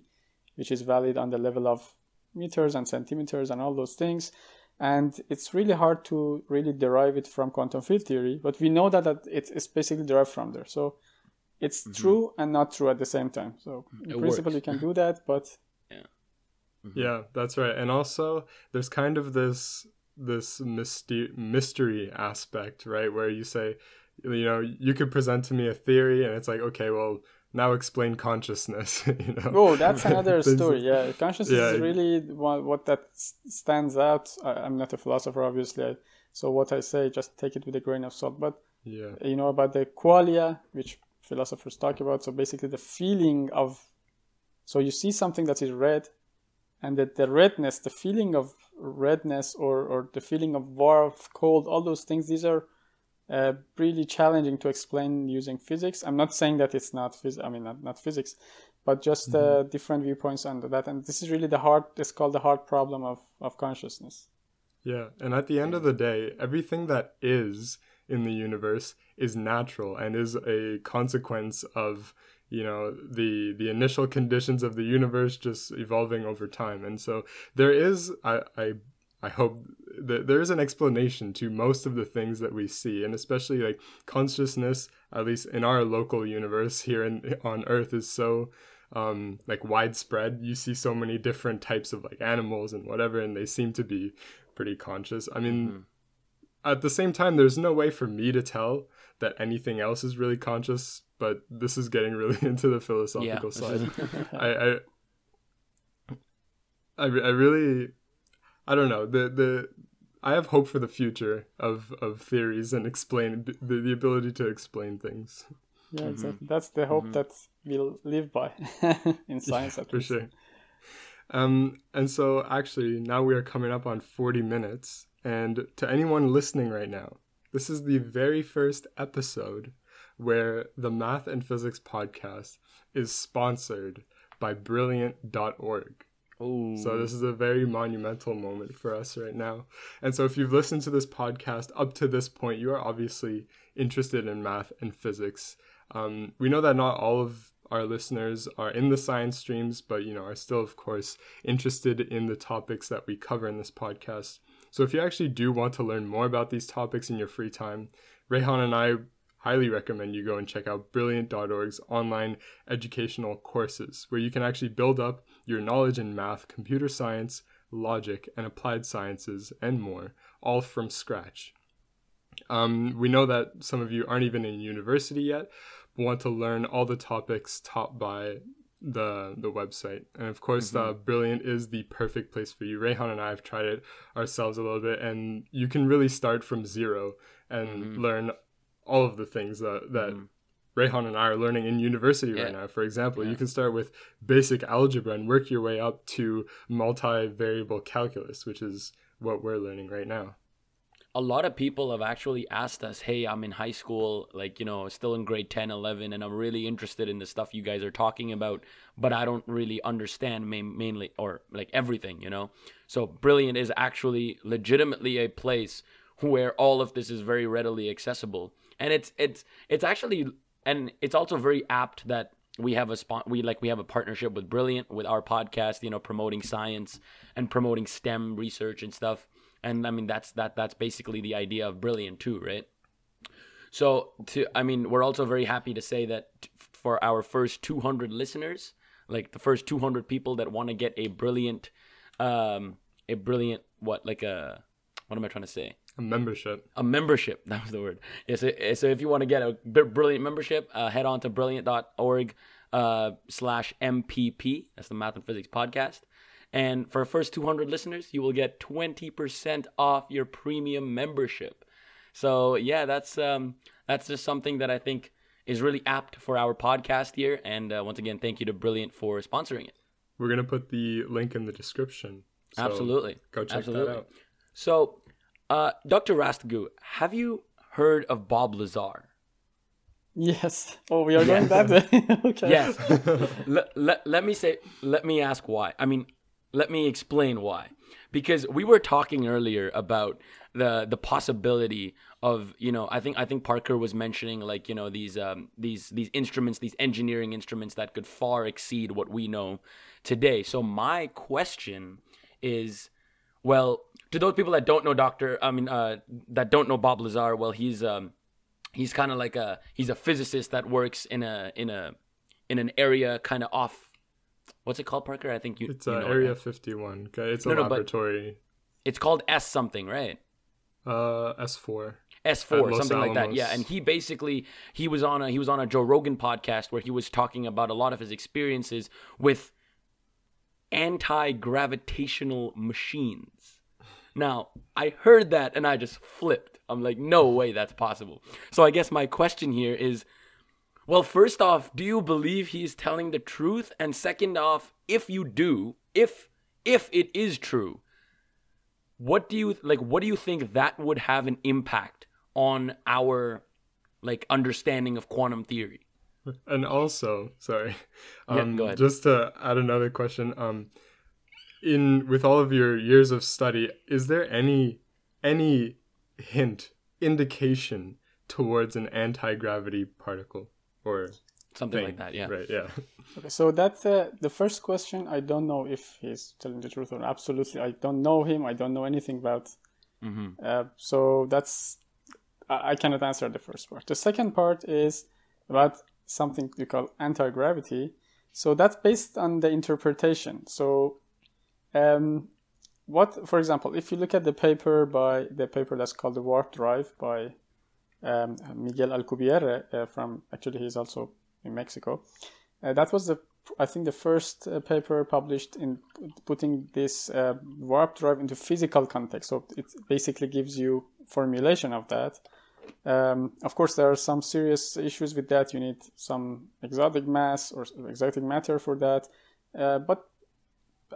which is valid on the level of meters and centimeters and all those things. And it's really hard to really derive it from quantum field theory but we know that, that it's basically derived from there. So it's mm-hmm. true and not true at the same time. So in it principle works. you can do that but yeah. Mm-hmm. yeah that's right. And also there's kind of this this mystery mystery aspect, right? Where you say, you know, you could present to me a theory, and it's like, okay, well, now explain consciousness. you know? Oh, that's another story. Yeah, consciousness yeah. is really what, what that stands out. I, am not a philosopher, obviously, so what I say, just take it with a grain of salt. But yeah, you know about the qualia, which philosophers talk about. So basically, the feeling of, so you see something that is red, and that the redness, the feeling of redness or, or the feeling of warmth, cold, all those things, these are uh, really challenging to explain using physics. I'm not saying that it's not phys- I mean not, not physics, but just uh, mm-hmm. uh, different viewpoints on that. And this is really the hard. It's called the hard problem of of consciousness. Yeah, and at the end of the day, everything that is in the universe is natural and is a consequence of you know the the initial conditions of the universe just evolving over time. And so there is i i i hope that there is an explanation to most of the things that we see and especially like consciousness at least in our local universe here in, on earth is so um like widespread. You see so many different types of like animals and whatever and they seem to be pretty conscious. I mean mm-hmm. at the same time there's no way for me to tell that anything else is really conscious but this is getting really into the philosophical yeah, side. I, I, I, I really, I don't know the the. I have hope for the future of, of theories and explain the, the ability to explain things. Yeah, mm-hmm. exactly. That's the hope mm-hmm. that we'll live by in science. Yeah, for sure. Um, and so actually now we are coming up on 40 minutes. And to anyone listening right now, this is the very first episode where the Math and Physics podcast is sponsored by brilliant.org. Ooh. So this is a very monumental moment for us right now. And so if you've listened to this podcast up to this point, you are obviously interested in math and physics. Um, we know that not all of our listeners are in the science streams, but you know are still, of course, interested in the topics that we cover in this podcast. So if you actually do want to learn more about these topics in your free time, Rehan and I highly recommend you go and check out brilliant.org's online educational courses, where you can actually build up your knowledge in math, computer science, logic, and applied sciences, and more, all from scratch. Um, we know that some of you aren't even in university yet, but want to learn all the topics taught by the the website. And of course, uh, Mhm. Brilliant is the perfect place for you. Rayhan and I have tried it ourselves a little bit, and you can really start from zero and Mhm. learn all of the things that that. Mm-hmm. Rayhan and I are learning in university Yeah. right now. For example, Yeah. you can start with basic algebra and work your way up to multivariable calculus, which is what we're learning right now. a lot of people have actually asked us, "Hey, I'm in high school, like, you know, still in grade 10, 11, and I'm really interested in the stuff you guys are talking about, but I don't really understand main, mainly or like everything, you know?" So, Brilliant is actually legitimately a place where all of this is very readily accessible. And it's it's it's actually and it's also very apt that we have a spot we like we have a partnership with Brilliant with our podcast, you know, promoting science and promoting STEM research and stuff and I mean that's that that's basically the idea of Brilliant too, right? So to I mean we're also very happy to say that for our first 200 listeners, like the first 200 people that want to get a brilliant, um, a brilliant what like a what am I trying to say? A membership. a membership. That was the word. Yeah, so, so if you want to get a brilliant membership, uh, head on to brilliant.org uh, slash MPP. That's the Math and Physics podcast. And for our first 200 listeners, you will get 20% off your premium membership. So yeah, that's um, that's just something that I think is really apt for our podcast here. And uh, once again, thank you to Brilliant for sponsoring it. We're gonna put the link in the description. So Absolutely. Go check Absolutely. that out. So, uh, Dr. Rastgoo, have you heard of Bob Lazar? Yes. Oh, we are Yeah. going that way. okay. Yes. let, let, let me say, let me ask why. I mean, let me explain why. Because we were talking earlier about the the possibility of you know I think I think Parker was mentioning like you know these um these these instruments these engineering instruments that could far exceed what we know today. So my question is, well, to those people that don't know Doctor, I mean uh that don't know Bob Lazar, well he's um he's kind of like a he's a physicist that works in a in a in an area kind of off what's it called parker i think you It's you uh, know it, Area right? 51. Okay, it's a No, no, but- laboratory. it's called s something right Uh, S4. S4 At Los something like that. Yeah, and he basically he was on a he was on a Joe Rogan podcast where he was talking about a lot of his experiences with anti-gravitational machines. Now, I heard that and I just flipped. I'm like, "No way that's possible." So I guess my question here is well, first off, do you believe he's telling the truth? And second off, if you do, if if it is true, what do you like what do you think that would have an impact on our like understanding of quantum theory And also, sorry, Yeah, um, go ahead. just to add another question, um, in with all of your years of study, is there any any hint, indication towards an anti gravity particle or something thing? like that yeah Right. Yeah. Okay, so that's uh, the first question, I don't know if he's telling the truth or not. absolutely. I don't know him. I don't know anything about. hmm Uh, so that's I, I cannot answer the first part. The second part is about something we call anti gravity. So that's based on the interpretation. So, um, what, for example, if you look at the paper by the paper that's called the Warp Drive by um, Miguel Alcubierre uh, from actually he's also in Mexico. Uh, that was the I think the first uh, paper published in putting this uh, warp drive into physical context. So it basically gives you formulation of that. Um, of course, there are some serious issues with that. You need some exotic mass or exotic matter for that. Uh, but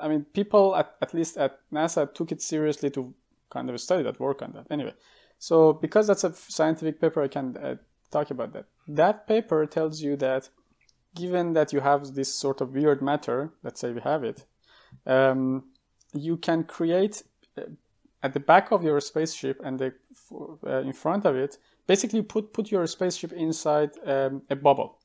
I mean, people at, at least at NASA took it seriously to kind of study that, work on that. Anyway, so because that's a scientific paper, I can uh, talk about that. That paper tells you that given that you have this sort of weird matter, let's say we have it, um, you can create uh, at the back of your spaceship and the, uh, in front of it, basically put, put your spaceship inside um, a bubble.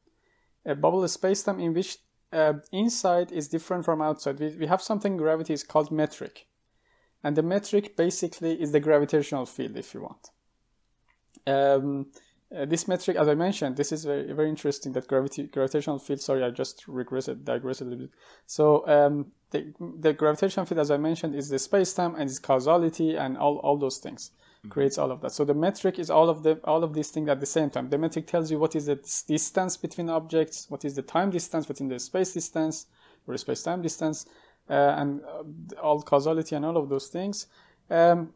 A bubble is spacetime in which uh, inside is different from outside. We, we have something gravity is called metric. and the metric basically is the gravitational field, if you want. Um, uh, this metric, as I mentioned, this is very very interesting. That gravity gravitational field. Sorry, I just regressed, it digressed a little bit. So um, the the gravitational field, as I mentioned, is the space time and its causality and all, all those things mm-hmm. creates all of that. So the metric is all of the all of these things at the same time. The metric tells you what is the distance between objects, what is the time distance between the space distance or space time distance, uh, and uh, all causality and all of those things. Um,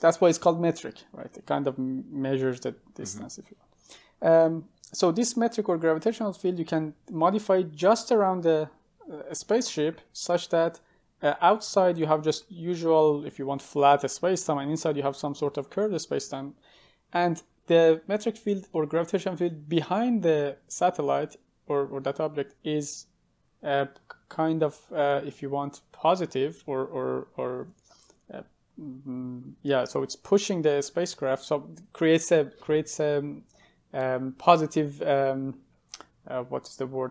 that's why it's called metric, right? It kind of measures the distance, mm-hmm. if you want. Um, so this metric or gravitational field you can modify just around the uh, spaceship such that uh, outside you have just usual, if you want flat spacetime, and inside you have some sort of curved spacetime. And the metric field or gravitational field behind the satellite or, or that object is uh, kind of, uh, if you want, positive or, or, or Mm, yeah, so it's pushing the spacecraft, so creates a creates a um, positive um, uh, what's the word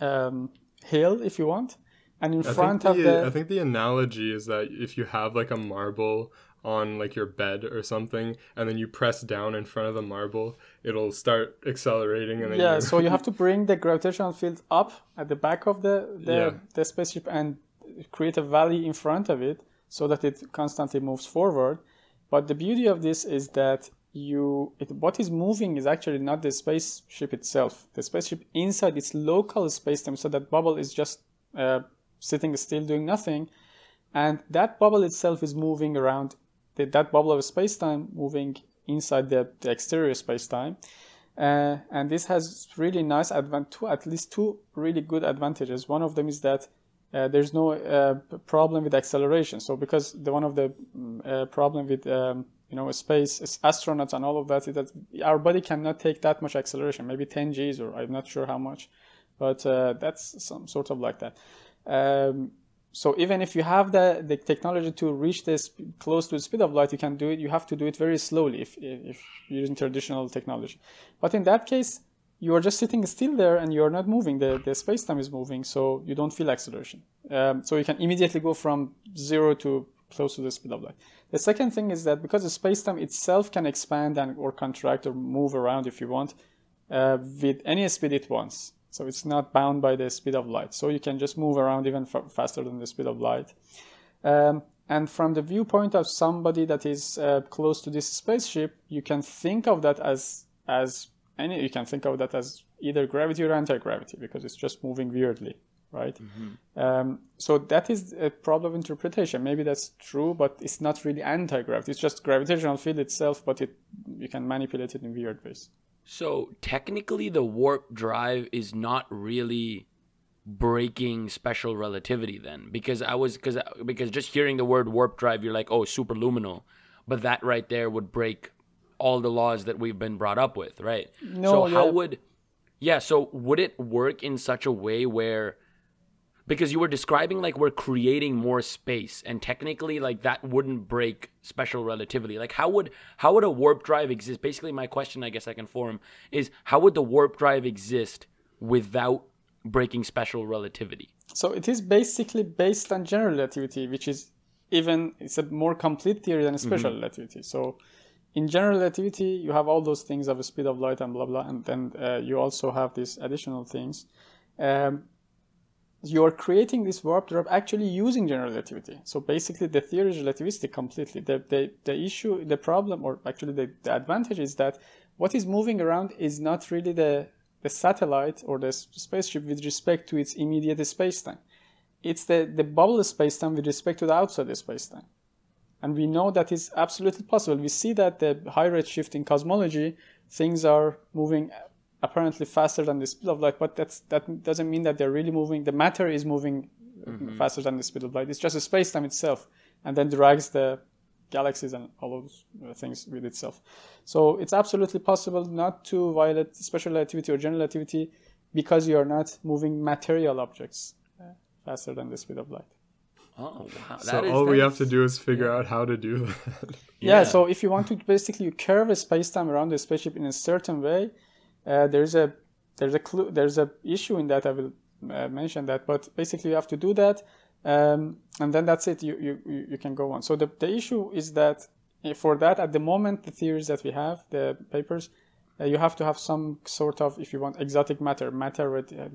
um, hill, if you want, and in I front of the, I think the analogy is that if you have like a marble on like your bed or something and then you press down in front of the marble it'll start accelerating and then yeah so you have to bring the gravitational field up at the back of the the, yeah. the spaceship and create a valley in front of it so that it constantly moves forward. But the beauty of this is that you it, what is moving is actually not the spaceship itself. The spaceship inside its local spacetime, so that bubble is just uh, sitting still doing nothing, and that bubble itself is moving around. The, that bubble of space-time moving inside the, the exterior spacetime. Uh, and this has really nice advan- two, at least two really good advantages. One of them is that uh, there's no uh, problem with acceleration. So because the one of the mm, uh, problem with um, you know space astronauts and all of that is that our body cannot take that much acceleration, maybe 10 g's or I'm not sure how much, but uh, that's some sort of like that. Um, so even if you have the, the technology to reach this close to the speed of light, you can do it. You have to do it very slowly if, if you're using traditional technology. But in that case, you are just sitting still there and you're not moving. The, the space time is moving, so you don't feel acceleration. Um, so you can immediately go from zero to close to the speed of light. The second thing is that because the space time itself can expand and or contract or move around if you want uh, with any speed it wants. So it's not bound by the speed of light. So you can just move around even f- faster than the speed of light. Um, and from the viewpoint of somebody that is uh, close to this spaceship, you can think of that as as and you can think of that as either gravity or anti-gravity because it's just moving weirdly right mm-hmm. um, so that is a problem of interpretation maybe that's true but it's not really anti-gravity it's just gravitational field itself but it you can manipulate it in weird ways so technically the warp drive is not really breaking special relativity then because i was because because just hearing the word warp drive you're like oh superluminal but that right there would break all the laws that we've been brought up with, right? No, so how would yeah, so would it work in such a way where because you were describing like we're creating more space and technically like that wouldn't break special relativity. Like how would how would a warp drive exist? Basically my question I guess I can form is how would the warp drive exist without breaking special relativity? So it is basically based on general relativity, which is even it's a more complete theory than special mm-hmm. relativity. So in general relativity, you have all those things of the speed of light and blah blah, and then uh, you also have these additional things. Um, you are creating this warp drive actually using general relativity. So basically, the theory is relativistic completely. The, the, the issue, the problem, or actually the, the advantage is that what is moving around is not really the, the satellite or the spaceship with respect to its immediate spacetime. It's the, the bubble spacetime with respect to the outside spacetime. And we know that is absolutely possible. We see that the high redshift in cosmology, things are moving apparently faster than the speed of light, but that's, that doesn't mean that they're really moving. The matter is moving mm-hmm. faster than the speed of light. It's just a space-time itself, and then drags the galaxies and all those uh, things with itself. So it's absolutely possible not to violate special relativity or general relativity because you are not moving material objects uh, faster than the speed of light. Oh wow! so all we have to do is figure yeah. out how to do that. yeah. yeah. So if you want to basically curve a space-time around the spaceship in a certain way, uh, there's a there's a clue there's a issue in that I will uh, mention that. But basically, you have to do that um, and then that's it. You, you you can go on. So the the issue is that for that at the moment the theories that we have the papers uh, you have to have some sort of if you want exotic matter matter with uh,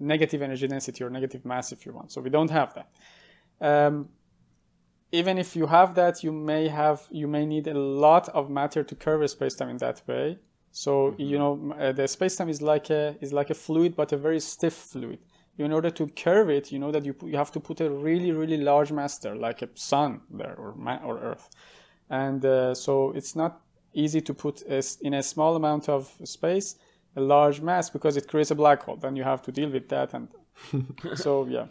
negative energy density or negative mass if you want so we don't have that um, even if you have that you may have you may need a lot of matter to curve spacetime in that way so mm-hmm. you know uh, the spacetime is like a is like a fluid but a very stiff fluid. In order to curve it you know that you, you have to put a really really large mass there like a sun there or or earth. And uh, so it's not easy to put a, in a small amount of space a large mass because it creates a black hole. Then you have to deal with that and so yeah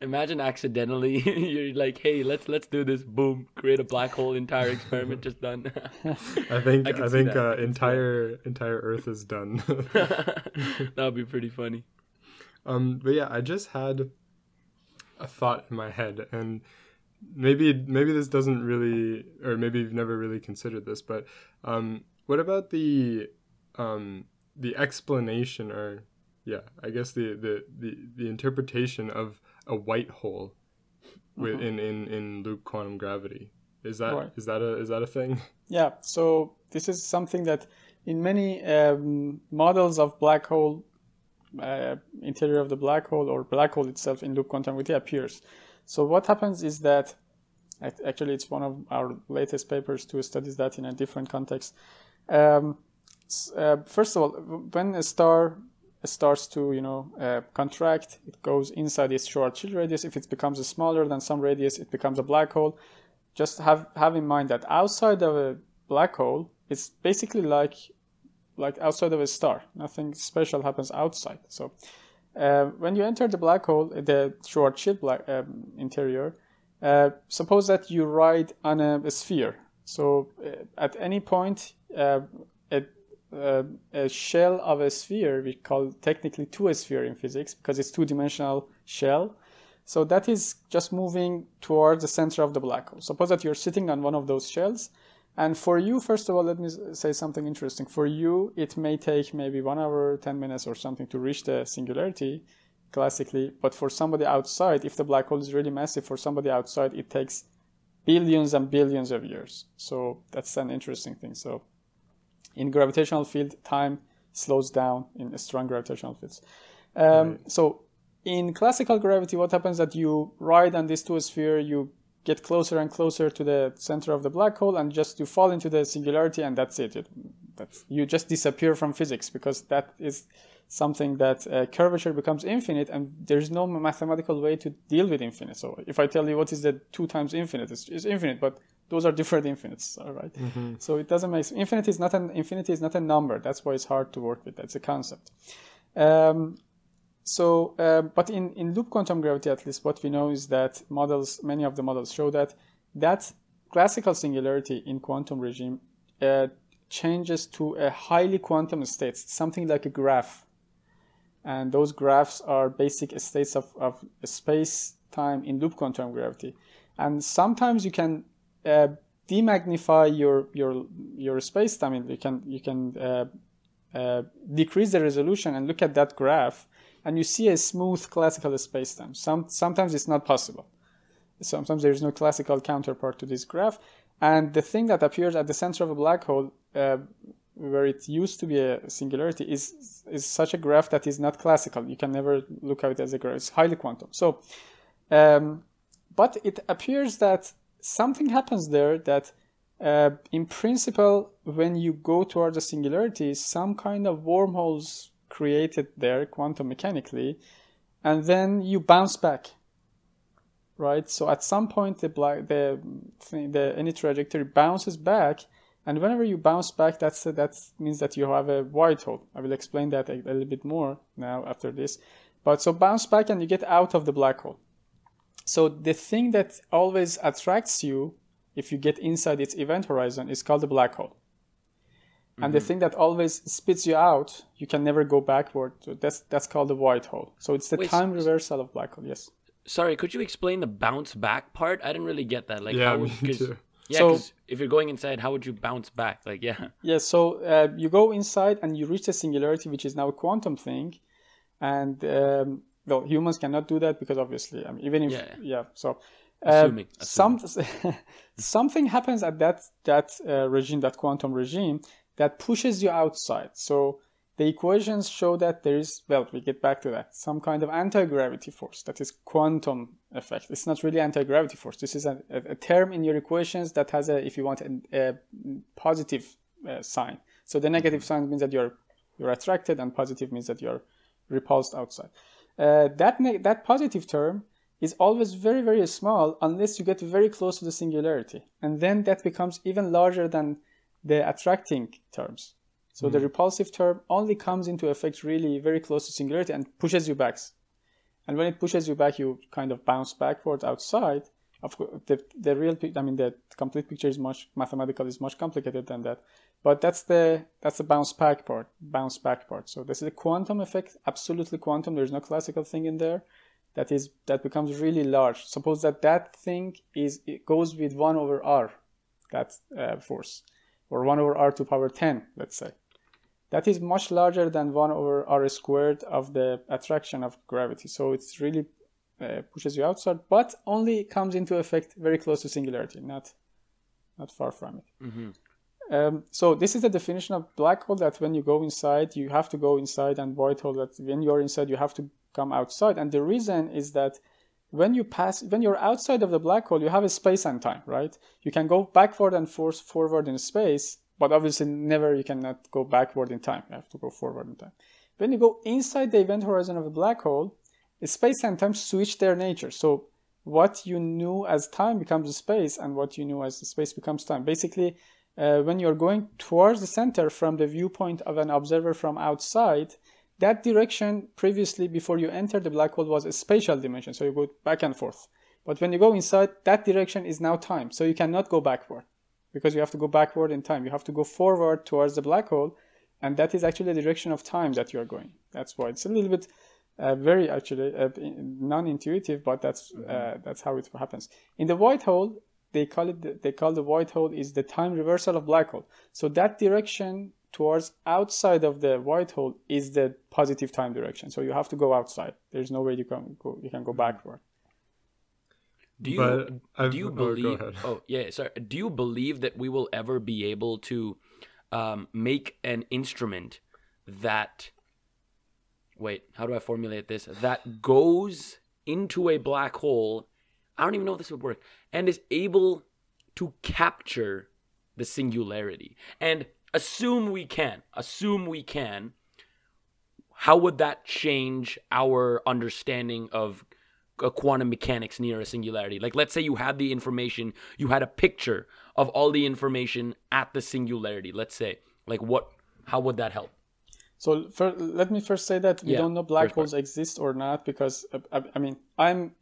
imagine accidentally you're like hey let's let's do this. Boom. Create a black hole entire experiment just done. I think i, I think uh, entire entire earth is done. That would be pretty funny. Um but yeah i just had a thought in my head and maybe maybe this doesn't really or maybe you've never really considered this but um, what about the um, the explanation or yeah i guess the the the, the interpretation of a white hole with mm-hmm. in, in in loop quantum gravity is that right. is that a is that a thing yeah so this is something that in many um, models of black hole uh, interior of the black hole or black hole itself in loop quantum gravity appears so what happens is that actually it's one of our latest papers to studies that in a different context. Um, uh, first of all, when a star starts to you know uh, contract, it goes inside its short Schwarzschild radius. If it becomes smaller than some radius, it becomes a black hole. Just have have in mind that outside of a black hole, it's basically like like outside of a star. Nothing special happens outside. So uh, when you enter the black hole, the Schwarzschild black um, interior, uh, suppose that you ride on a, a sphere. So uh, at any point, uh, a, uh, a, shell of a sphere, we call technically two sphere in physics because it's two-dimensional shell. So that is just moving towards the center of the black hole. Suppose that you're sitting on one of those shells and for you, first of all, let me say something interesting. For you, it may take maybe one hour, 10 minutes or something to reach the singularity classically. But for somebody outside, if the black hole is really massive, for somebody outside, it takes billions and billions of years. So that's an interesting thing. So in gravitational field, time slows down in strong gravitational fields. Um, right. So in classical gravity, what happens that you ride on this two sphere, you get closer and closer to the center of the black hole and just you fall into the singularity and that's it, it that's you just disappear from physics because that is something that uh, curvature becomes infinite and there's no mathematical way to deal with infinite so if i tell you what is the two times infinite it's, it's infinite but those are different infinites all right? mm-hmm. so it doesn't make infinity is not an infinity is not a number that's why it's hard to work with that's a concept um, so, uh, but in, in loop quantum gravity, at least what we know is that models, many of the models show that that classical singularity in quantum regime uh, changes to a highly quantum state, something like a graph. And those graphs are basic states of, of space time in loop quantum gravity. And sometimes you can uh, demagnify your your your space time. You can you can uh, uh, decrease the resolution and look at that graph and you see a smooth classical spacetime. Some, sometimes it's not possible. Sometimes there is no classical counterpart to this graph. And the thing that appears at the center of a black hole, uh, where it used to be a singularity, is, is such a graph that is not classical. You can never look at it as a graph. It's highly quantum. So, um, but it appears that something happens there that uh, in principle, when you go towards a singularity, some kind of wormholes created there quantum mechanically, and then you bounce back. Right. So at some point, the black the the any trajectory bounces back, and whenever you bounce back, that's that means that you have a white hole. I will explain that a, a little bit more now after this. But so bounce back and you get out of the black hole. So the thing that always attracts you if you get inside its event horizon is called the black hole. Mm-hmm. And the mm-hmm. thing that always spits you out, you can never go backward. That's that's called the white hole. So it's the Wait, time reversal of black hole. Yes. Sorry, could you explain the bounce back part? I didn't really get that. Like, yeah, how, me too. Yeah, so, if you're going inside, how would you bounce back? Like, yeah. Yeah, so uh, you go inside and you reach the singularity, which is now a quantum thing, and um, well humans cannot do that because obviously I mean, even if Yeah. yeah, so uh, Assuming, some something happens at that that uh, regime that quantum regime that pushes you outside. So the equations show that there is well we get back to that some kind of anti-gravity force that is quantum effect. It's not really anti-gravity force. This is a, a, a term in your equations that has a if you want a, a positive uh, sign. So the negative sign means that you're you're attracted and positive means that you're repulsed outside uh, that ne- that positive term is always very very small unless you get very close to the singularity. And then that becomes even larger than the attracting terms. So the repulsive term only comes into effect really very close to singularity and pushes you back. And when it pushes you back you kind of bounce backward outside. Of course the, the real i mean the complete picture is much mathematical is much complicated than that but that's the that's the bounce back part bounce back part. So this is a quantum effect absolutely quantum. There's no classical thing in there. That is that becomes really large. Suppose that that thing is it goes with 1 over r that uh, force or 1 over r to power 10 let's say. That is much larger than 1 over r squared of the attraction of gravity. So it's really uh, pushes you outside but only comes into effect very close to singularity not not far from it. Mm-hmm. Um, so this is the definition of black hole that when you go inside, you have to go inside, and white hole that when you're inside, you have to come outside. And the reason is that when you pass, when you're outside of the black hole, you have a space and time, right? You can go backward and forward in space, but obviously never you cannot go backward in time. You have to go forward in time. When you go inside the event horizon of a black hole, space and time switch their nature. So what you knew as time becomes space, and what you knew as space becomes time. Basically, uh, when you're going towards the center from the viewpoint of an observer from outside, that direction previously before you enter the black hole was a spatial dimension, so you go back and forth. But when you go inside, that direction is now time, so you cannot go backward because you have to go backward in time. You have to go forward towards the black hole, and that is actually the direction of time that you are going. That's why it's a little bit uh, very actually uh, non-intuitive, but that's uh, that's how it happens. In the white hole, they call it they call the white hole is the time reversal of black hole. So that direction towards outside of the white hole is the positive time direction. So you have to go outside. There's no way you can go you can go backward. Do you But I've- do you oh, believe? ahead. Oh, yeah, sorry. Do you believe that we will ever be able to um, make an instrument that? Wait, how do I formulate this? That goes into a black hole. I don't even know if this would work, and is able to capture the singularity. And assume we can. Assume we can. How would that change our understanding of quantum mechanics near a singularity. Like, let's say you had the information, you had a picture of all the information at the singularity. Let's say, like, what? How would that help? So fir- let me first say that we Yeah, don't know black first part. holes exist or not because uh, I, I mean I'm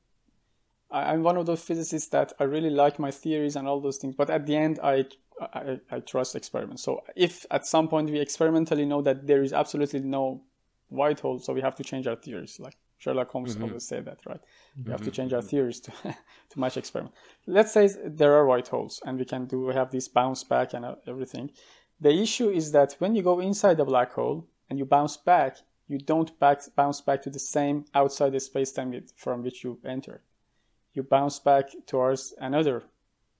I- I'm one of those physicists that I really like my theories and all those things, but at the end I I, I trust experiments. So if at some point we experimentally know that there is absolutely no white hole, so we have to change our theories. Like Sherlock Holmes mm-hmm. always said that, right? We have to mm-hmm. change our mm-hmm. theories to to match experiment. Let's say there are white holes and we can do we have this bounce back and uh, everything. The issue is that when you go inside the black hole and you bounce back, you don't back, bounce back to the same outside the space-time from which you entered. You bounce back towards another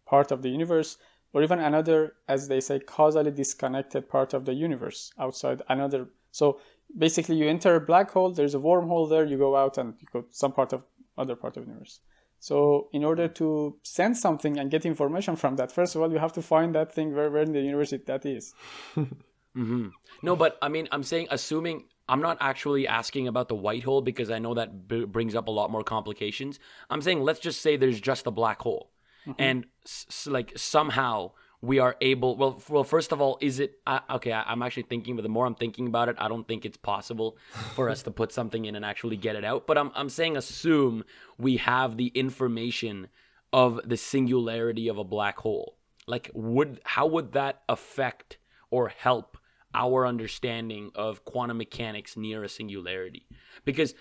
part of the universe, or even another, as they say, causally disconnected part of the universe outside another. So basically, you enter a black hole. There's a wormhole there. You go out and you go some part of other part of the universe. So in order to send something and get information from that, first of all, you have to find that thing where, where in the universe it, that is. hmm No, but I mean, I'm saying, assuming I'm not actually asking about the white hole because I know that b- brings up a lot more complications. I'm saying, let's just say there's just a black hole, and s- s- like somehow we are able. Well, f- well, first of all, is it uh, okay? I, I'm actually thinking, but the more I'm thinking about it, I don't think it's possible for us to put something in and actually get it out. But I'm I'm saying, assume we have the information of the singularity of a black hole. Like, would how would that affect or help our understanding of quantum mechanics near a singularity? Because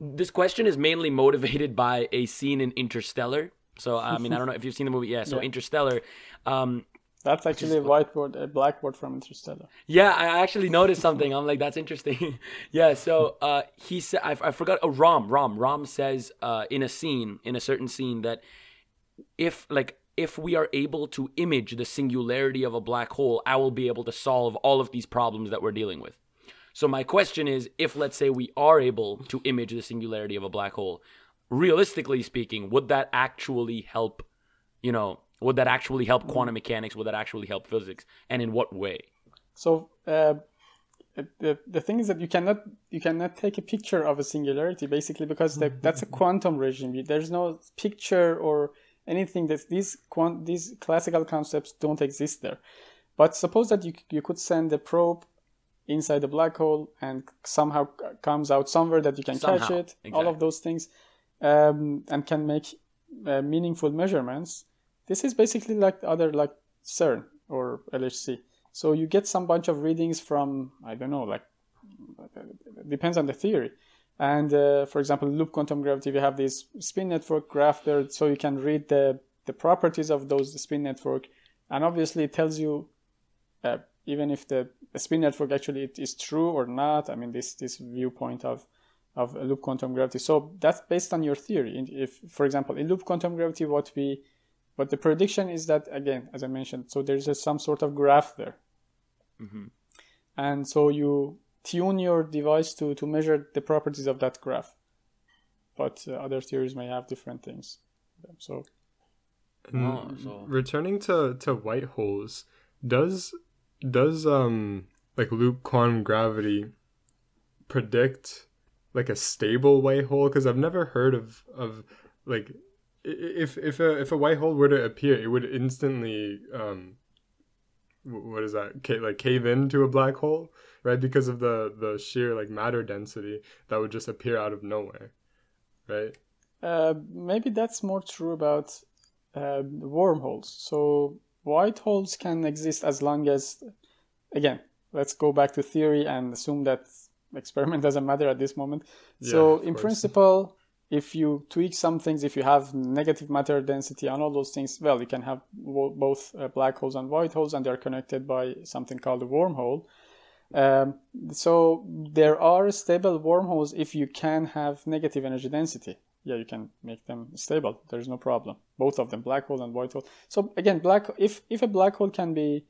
this question is mainly motivated by a scene in Interstellar. So I mean, I don't know if you've seen the movie. Yeah. So Yeah. Interstellar, um, That's actually a whiteboard, a blackboard from Interstellar. Yeah, I actually noticed something. I'm like, that's interesting. yeah, so uh, he said, I, I forgot, oh, Rom, Rom, Rom says uh, in a scene, in a certain scene, that if, like, if we are able to image the singularity of a black hole, I will be able to solve all of these problems that we're dealing with. So my question is, if let's say we are able to image the singularity of a black hole, realistically speaking, would that actually help, you know, would that actually help quantum mechanics? Would that actually help physics? And in what way? So uh, the, the thing is that you cannot you cannot take a picture of a singularity basically because the, that's a quantum regime. There's no picture or anything that these quant these classical concepts don't exist there. But suppose that you you could send a probe inside the black hole and somehow comes out somewhere that you can somehow. catch it. Exactly. All of those things um, and can make uh, meaningful measurements this is basically like other like CERN or LHC. So you get some bunch of readings from I don't know like depends on the theory. And uh, for example, loop quantum gravity, we have this spin network graph there, so you can read the the properties of those spin network, and obviously it tells you uh, even if the, spin network actually is true or not. I mean, this this viewpoint of of loop quantum gravity. So that's based on your theory. If, for example, in loop quantum gravity, what we but the prediction is that, again, as I mentioned, so there's a, some sort of graph there. Mm-hmm. And so you tune your device to, to measure the properties of that graph. But uh, other theories may have different things. So, oh, so, returning to, to white holes, does does um like loop quantum gravity predict like a stable white hole? Because I've never heard of of like if if a if a white hole were to appear, it would instantly um, what is that? Ca- like cave into a black hole, right? Because of the the sheer like matter density that would just appear out of nowhere, right? Uh, maybe that's more true about uh, wormholes. So white holes can exist as long as, again, let's go back to theory and assume that experiment doesn't matter at this moment. Yeah, so in course. principle, if you tweak some things, if you have negative matter density and all those things, well, you can have both uh, black holes and white holes, and they're connected by something called a wormhole. Um, so there are stable wormholes if you can have negative energy density. Yeah, you can make them stable. There's no problem. Both of them, black hole and white hole. So again, black if if a black hole can be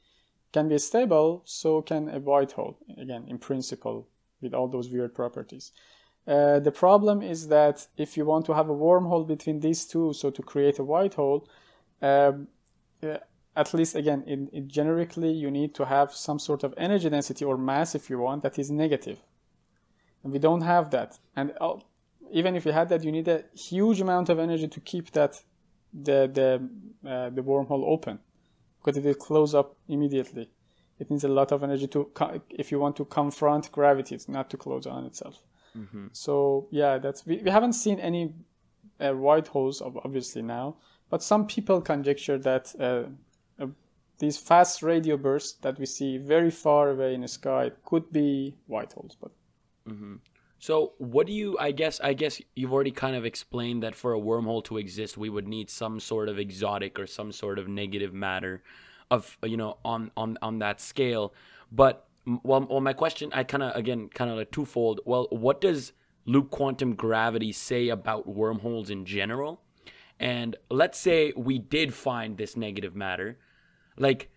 can be stable, so can a white hole. Again, in principle, with all those weird properties. Uh, the problem is that if you want to have a wormhole between these two, so to create a white hole, um, uh, at least again, in, in generically, you need to have some sort of energy density or mass, if you want, that is negative. And we don't have that. And uh, even if you had that, you need a huge amount of energy to keep that the the uh, the wormhole open, because it will close up immediately. It needs a lot of energy to if you want to confront gravity, it's not to close on itself. Mm-hmm. So yeah, that's we, we haven't seen any uh, white holes obviously now, but some people conjecture that uh, these fast radio bursts that we see very far away in the sky could be white holes. But mm-hmm. so what do you? I guess I guess you've already kind of explained that for a wormhole to exist, we would need some sort of exotic or some sort of negative matter, of you know on on on that scale, but well, well, my question, I kind of again kind of a twofold. Well, what does loop quantum gravity say about wormholes in general? And let's say we did find this negative matter, like,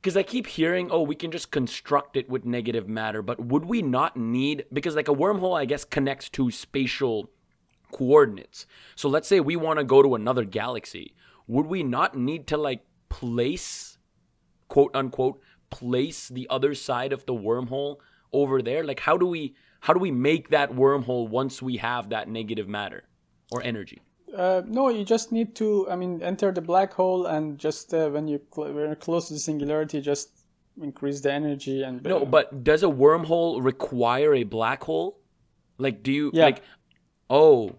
because I, I keep hearing, oh, we can just construct it with negative matter, but would we not need because like a wormhole, I guess, connects to spatial coordinates. So let's say we want to go to another galaxy, would we not need to like place, quote unquote, place the other side of the wormhole over there? Like how do we how do we make that wormhole once we have that negative matter or energy? Uh, no, you just need to. I mean, enter the black hole and just uh, when you cl- when you're close to the singularity, just increase the energy and. No, but does a wormhole require a black hole? Like, do you yeah. like? Oh.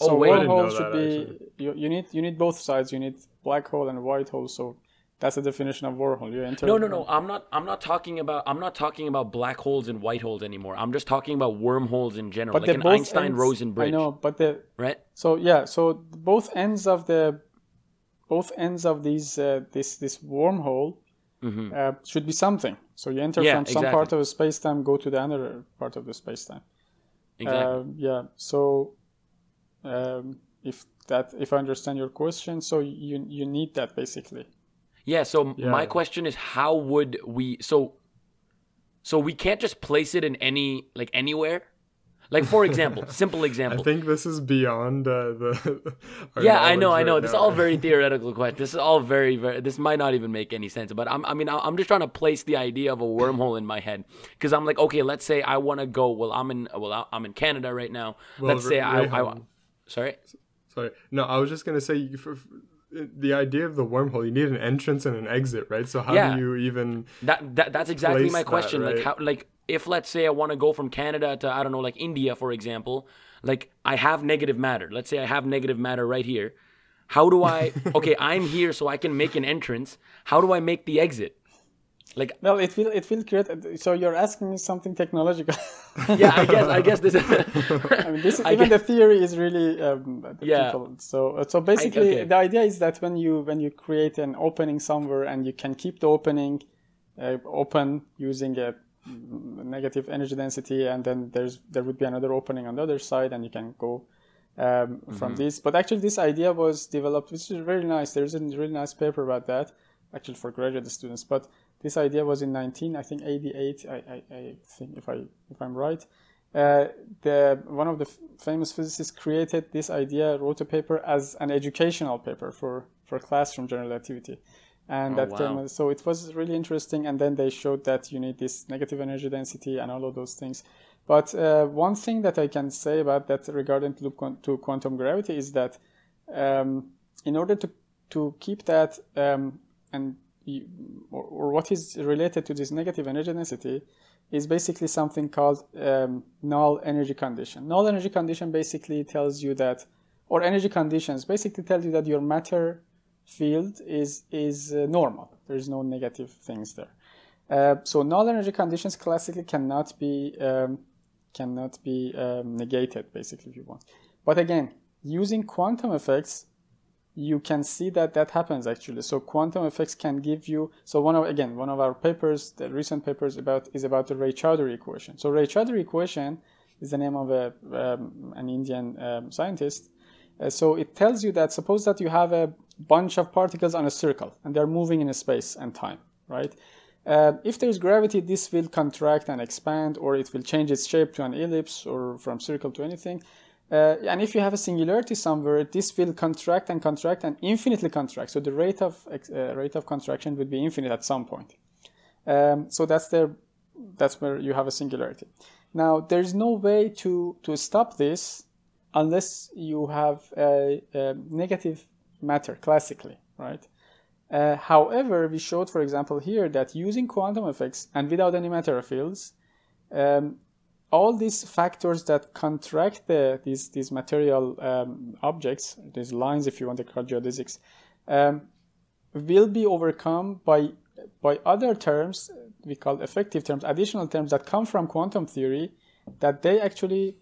So oh, wait. wormhole should be you, you need you need both sides. You need black hole and white hole. So that's the definition of wormhole. You enter. No, no, no. I'm not. I'm not talking about. I'm not talking about black holes and white holes anymore. I'm just talking about wormholes in general, but like an Einstein-Rosen bridge. I know, but the right. So yeah, so both ends of the both ends of these uh, this this wormhole Mhm. uh, should be something. So you enter Yeah, from some exactly. part of the space time, go to the other part of the space time. Exactly. Um, yeah. So, um, if that, if I understand your question, so you you need that basically. Yeah, so Yeah. my question is how would we so so we can't just place it in any like anywhere? Like for example, simple example. I think this is beyond uh, the. yeah, I know, I know. right This is all very theoretical question. This is all very, very. This might not even make any sense. But I'm, I mean, I- I'm just trying to place the idea of a wormhole in my head because I'm like, okay, let's say I want to go. Well, I'm in. Well, I- I'm in Canada right now. Well, let's say I, I. Rayhan- Sorry. Sorry, no, I was just gonna say for, the idea of the wormhole. You need an entrance and an exit, right? So how Yeah. do you even? That, that that's exactly my that, question. Like how like if let's say I want to go from Canada to I don't know like India for example, like I have negative matter. Let's say I have negative matter right here. How do I Okay, I'm here so I can make an entrance. How do I make the exit? Like Well, it will it will create. So you're asking me something technological. yeah, I guess I guess this is I mean, this I even get- the theory is really um, Yeah. people- So uh, so basically, okay. the idea is that when you when you create an opening somewhere and you can keep the opening uh, open using a negative energy density, and then there's there would be another opening on the other side, and you can go um, from this. But actually, this idea was developed, which is very nice. There's a really nice paper about that, actually for graduate students. But this idea was in 19, I think 88. I, I, I think if I if I'm right, uh, the one of the f- famous physicists created this idea, wrote a paper as an educational paper for for classroom general relativity. And Oh, that came, so it was really interesting. And then they showed that you need this negative energy density and all of those things. But uh, one thing that I can say about that regarding to, to quantum gravity is that um, in order to, to keep that um, and or, what is related to this negative energy density is basically something called um, null energy condition. Null energy condition basically tells you that, or energy conditions basically tell you that your matter field is is uh, normal. There is no negative things there. Uh, so null energy conditions classically cannot be um, cannot be um, negated basically if you want. But again, using quantum effects, you can see that that happens actually. So quantum effects can give you. So one of again one of our papers, the recent papers about is about the Ray-Chaudhuri equation. So Ray-Chaudhuri equation is the name of a um, an Indian um, scientist. Uh, so it tells you that suppose that you have a bunch of particles on a circle and they're moving in a space and time, right? Uh, if there's gravity, this will contract and expand, or it will change its shape to an ellipse or from circle to anything. Uh, and if you have a singularity somewhere, this will contract and contract and infinitely contract. So the rate of uh, rate of contraction would be infinite at some point. Um, so that's there. that's where you have a singularity. Now there's no way to to stop this unless you have a, a negative matter classically, right? Uh, however, we showed, for example, here that using quantum effects and without any matter fields, um, all these factors that contract the, these these material um, objects, these lines, if you want to call geodesics, um, will be overcome by by other terms we call effective terms, additional terms that come from quantum theory, that they actually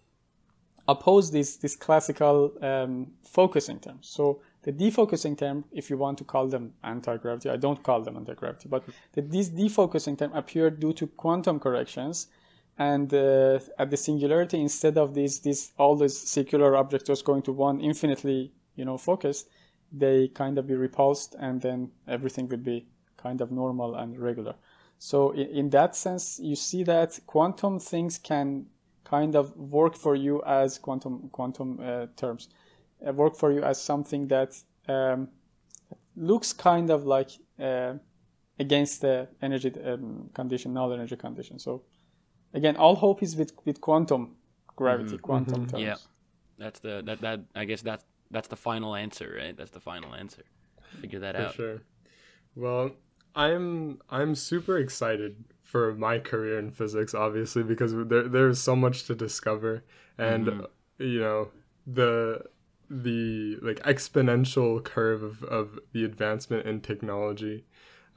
oppose these these classical um, focusing terms. So the defocusing term, if you want to call them anti-gravity, I don't call them anti-gravity, but the, these defocusing term appeared due to quantum corrections, and uh, at the singularity, instead of these these all these circular objects just going to one infinitely, you know, focused, they kind of be repulsed, and then everything would be kind of normal and regular. So in, in that sense, you see that quantum things can kind of work for you as quantum quantum uh, terms, uh, work for you as something that um, looks kind of like uh, against the energy um, condition, null energy condition. So again, all hope is with with quantum gravity, quantum terms. Yeah. That's the that that I guess that's that's the final answer, right? That's the final answer. Figure that For out. sure. Well, I'm I'm super excited for my career in physics, obviously, because there there's so much to discover, and Mhm. uh, you know the the like exponential curve of, of the advancement in technology,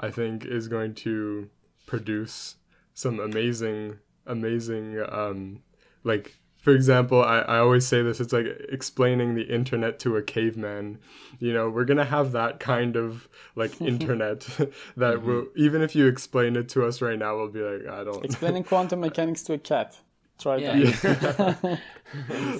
I think is going to produce some amazing amazing um like for example, I, I always say this it's like explaining the internet to a caveman. You know, we're gonna have that kind of like internet that Mm-hmm. will even if you explain it to us right now, we'll be like, I don't Explaining quantum mechanics to a cat. Try Yeah. that.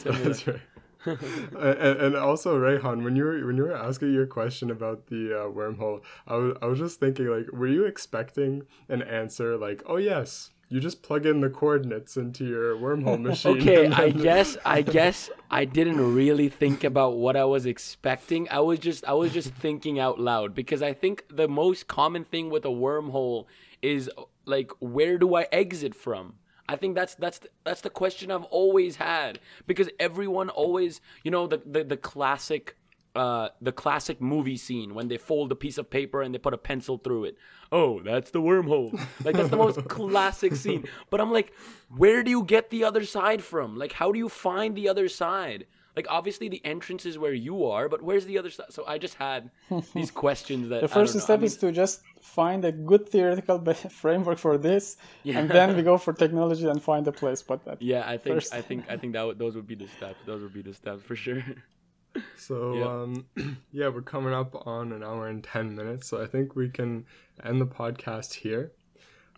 Similar. That's right. and, and also Rayhan, when you were when you were asking your question about the uh, wormhole, I was I was just thinking like, were you expecting an answer like, oh yes, you just plug in the coordinates into your wormhole machine? Okay, I guess I guess I didn't really think about what I was expecting. I was just I was just thinking out loud because I think the most common thing with a wormhole is like where do I exit from? I think that's that's the, that's the question I've always had because everyone always, you know, the the, the classic uh, the classic movie scene when they fold a piece of paper and they put a pencil through it. Oh, that's the wormhole. Like that's the most classic scene. But I'm like, where do you get the other side from? Like, how do you find the other side? Like, obviously the entrance is where you are, but where's the other side? So I just had these questions that The I don't first know. step I mean, is to just find a good theoretical framework for this, Yeah. and then we go for technology and find a place. But that yeah, I think first- I think I think that would, those would be the steps. Those would be the steps for sure. So Yeah. um, yeah, we're coming up on an hour and ten minutes, so I think we can end the podcast here.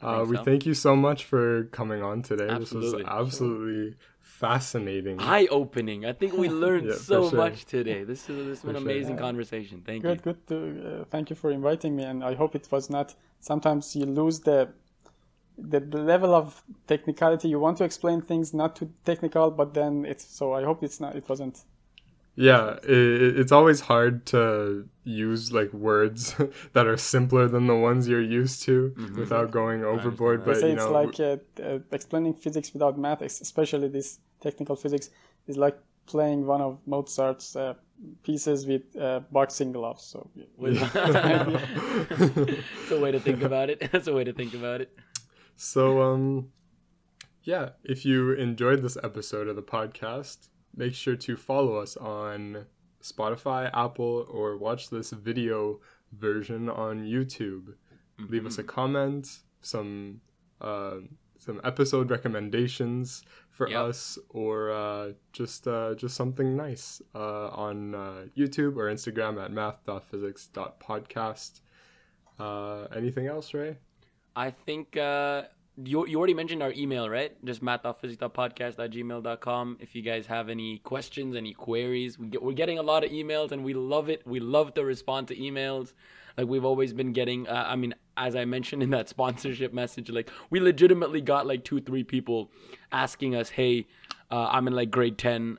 Uh, we so. thank you so much for coming on today. This was absolutely fascinating. Eye opening. I think we learned Yeah, so sure. much today. This is this has been For an sure. amazing conversation. Thank good, you. good. To, uh, thank you for inviting me, and I hope it was not. Sometimes you lose the, the the level of technicality. You want to explain things not too technical, but then it's so. I hope it's not. It wasn't. Yeah, it, it's always hard to use like words that are simpler than the ones you're used to Mm-hmm. without going overboard. that. They But say you it's know, like uh, uh, explaining physics without math, especially this technical physics, is like playing one of Mozart's uh, pieces with uh, boxing gloves. So It's a way to think about it. That's a way to think about it. So, um, yeah, if you enjoyed this episode of the podcast, make sure to follow us on Spotify, Apple, or watch this video version on YouTube. Leave us a comment, some uh, some episode recommendations for Yep. us, or uh, just uh, just something nice uh, on uh, YouTube or Instagram at math.physics.podcast. Uh, anything else, Ray? I think uh, you, you already mentioned our email, right? Just math.physics.podcast.gmail.com. If you guys have any questions, any queries, we get, we're getting a lot of emails and we love it. We love to respond to emails. Like we've always been getting, uh, I mean, as I mentioned in that sponsorship message, like we legitimately got like two, three people asking us, hey, uh, I'm in like grade 10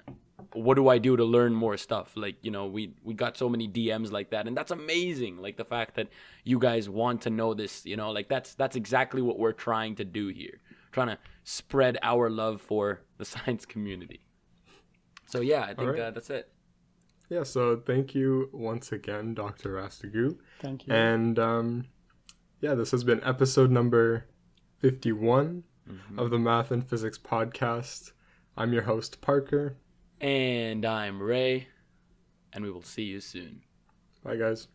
what do I do to learn more stuff? Like, you know, we we got so many DMs like that and that's amazing. Like the fact that you guys want to know this, you know, like that's that's exactly what we're trying to do here. Trying to spread our love for the science community. So yeah, I think right. uh, that's it. Yeah, so thank you once again, Dr. Rastgoo. thank you. And um, yeah, this has been episode number 51 of the Math and Physics Podcast. I'm your host, Parker. And I'm Ray and we will see you soon. Bye, guys.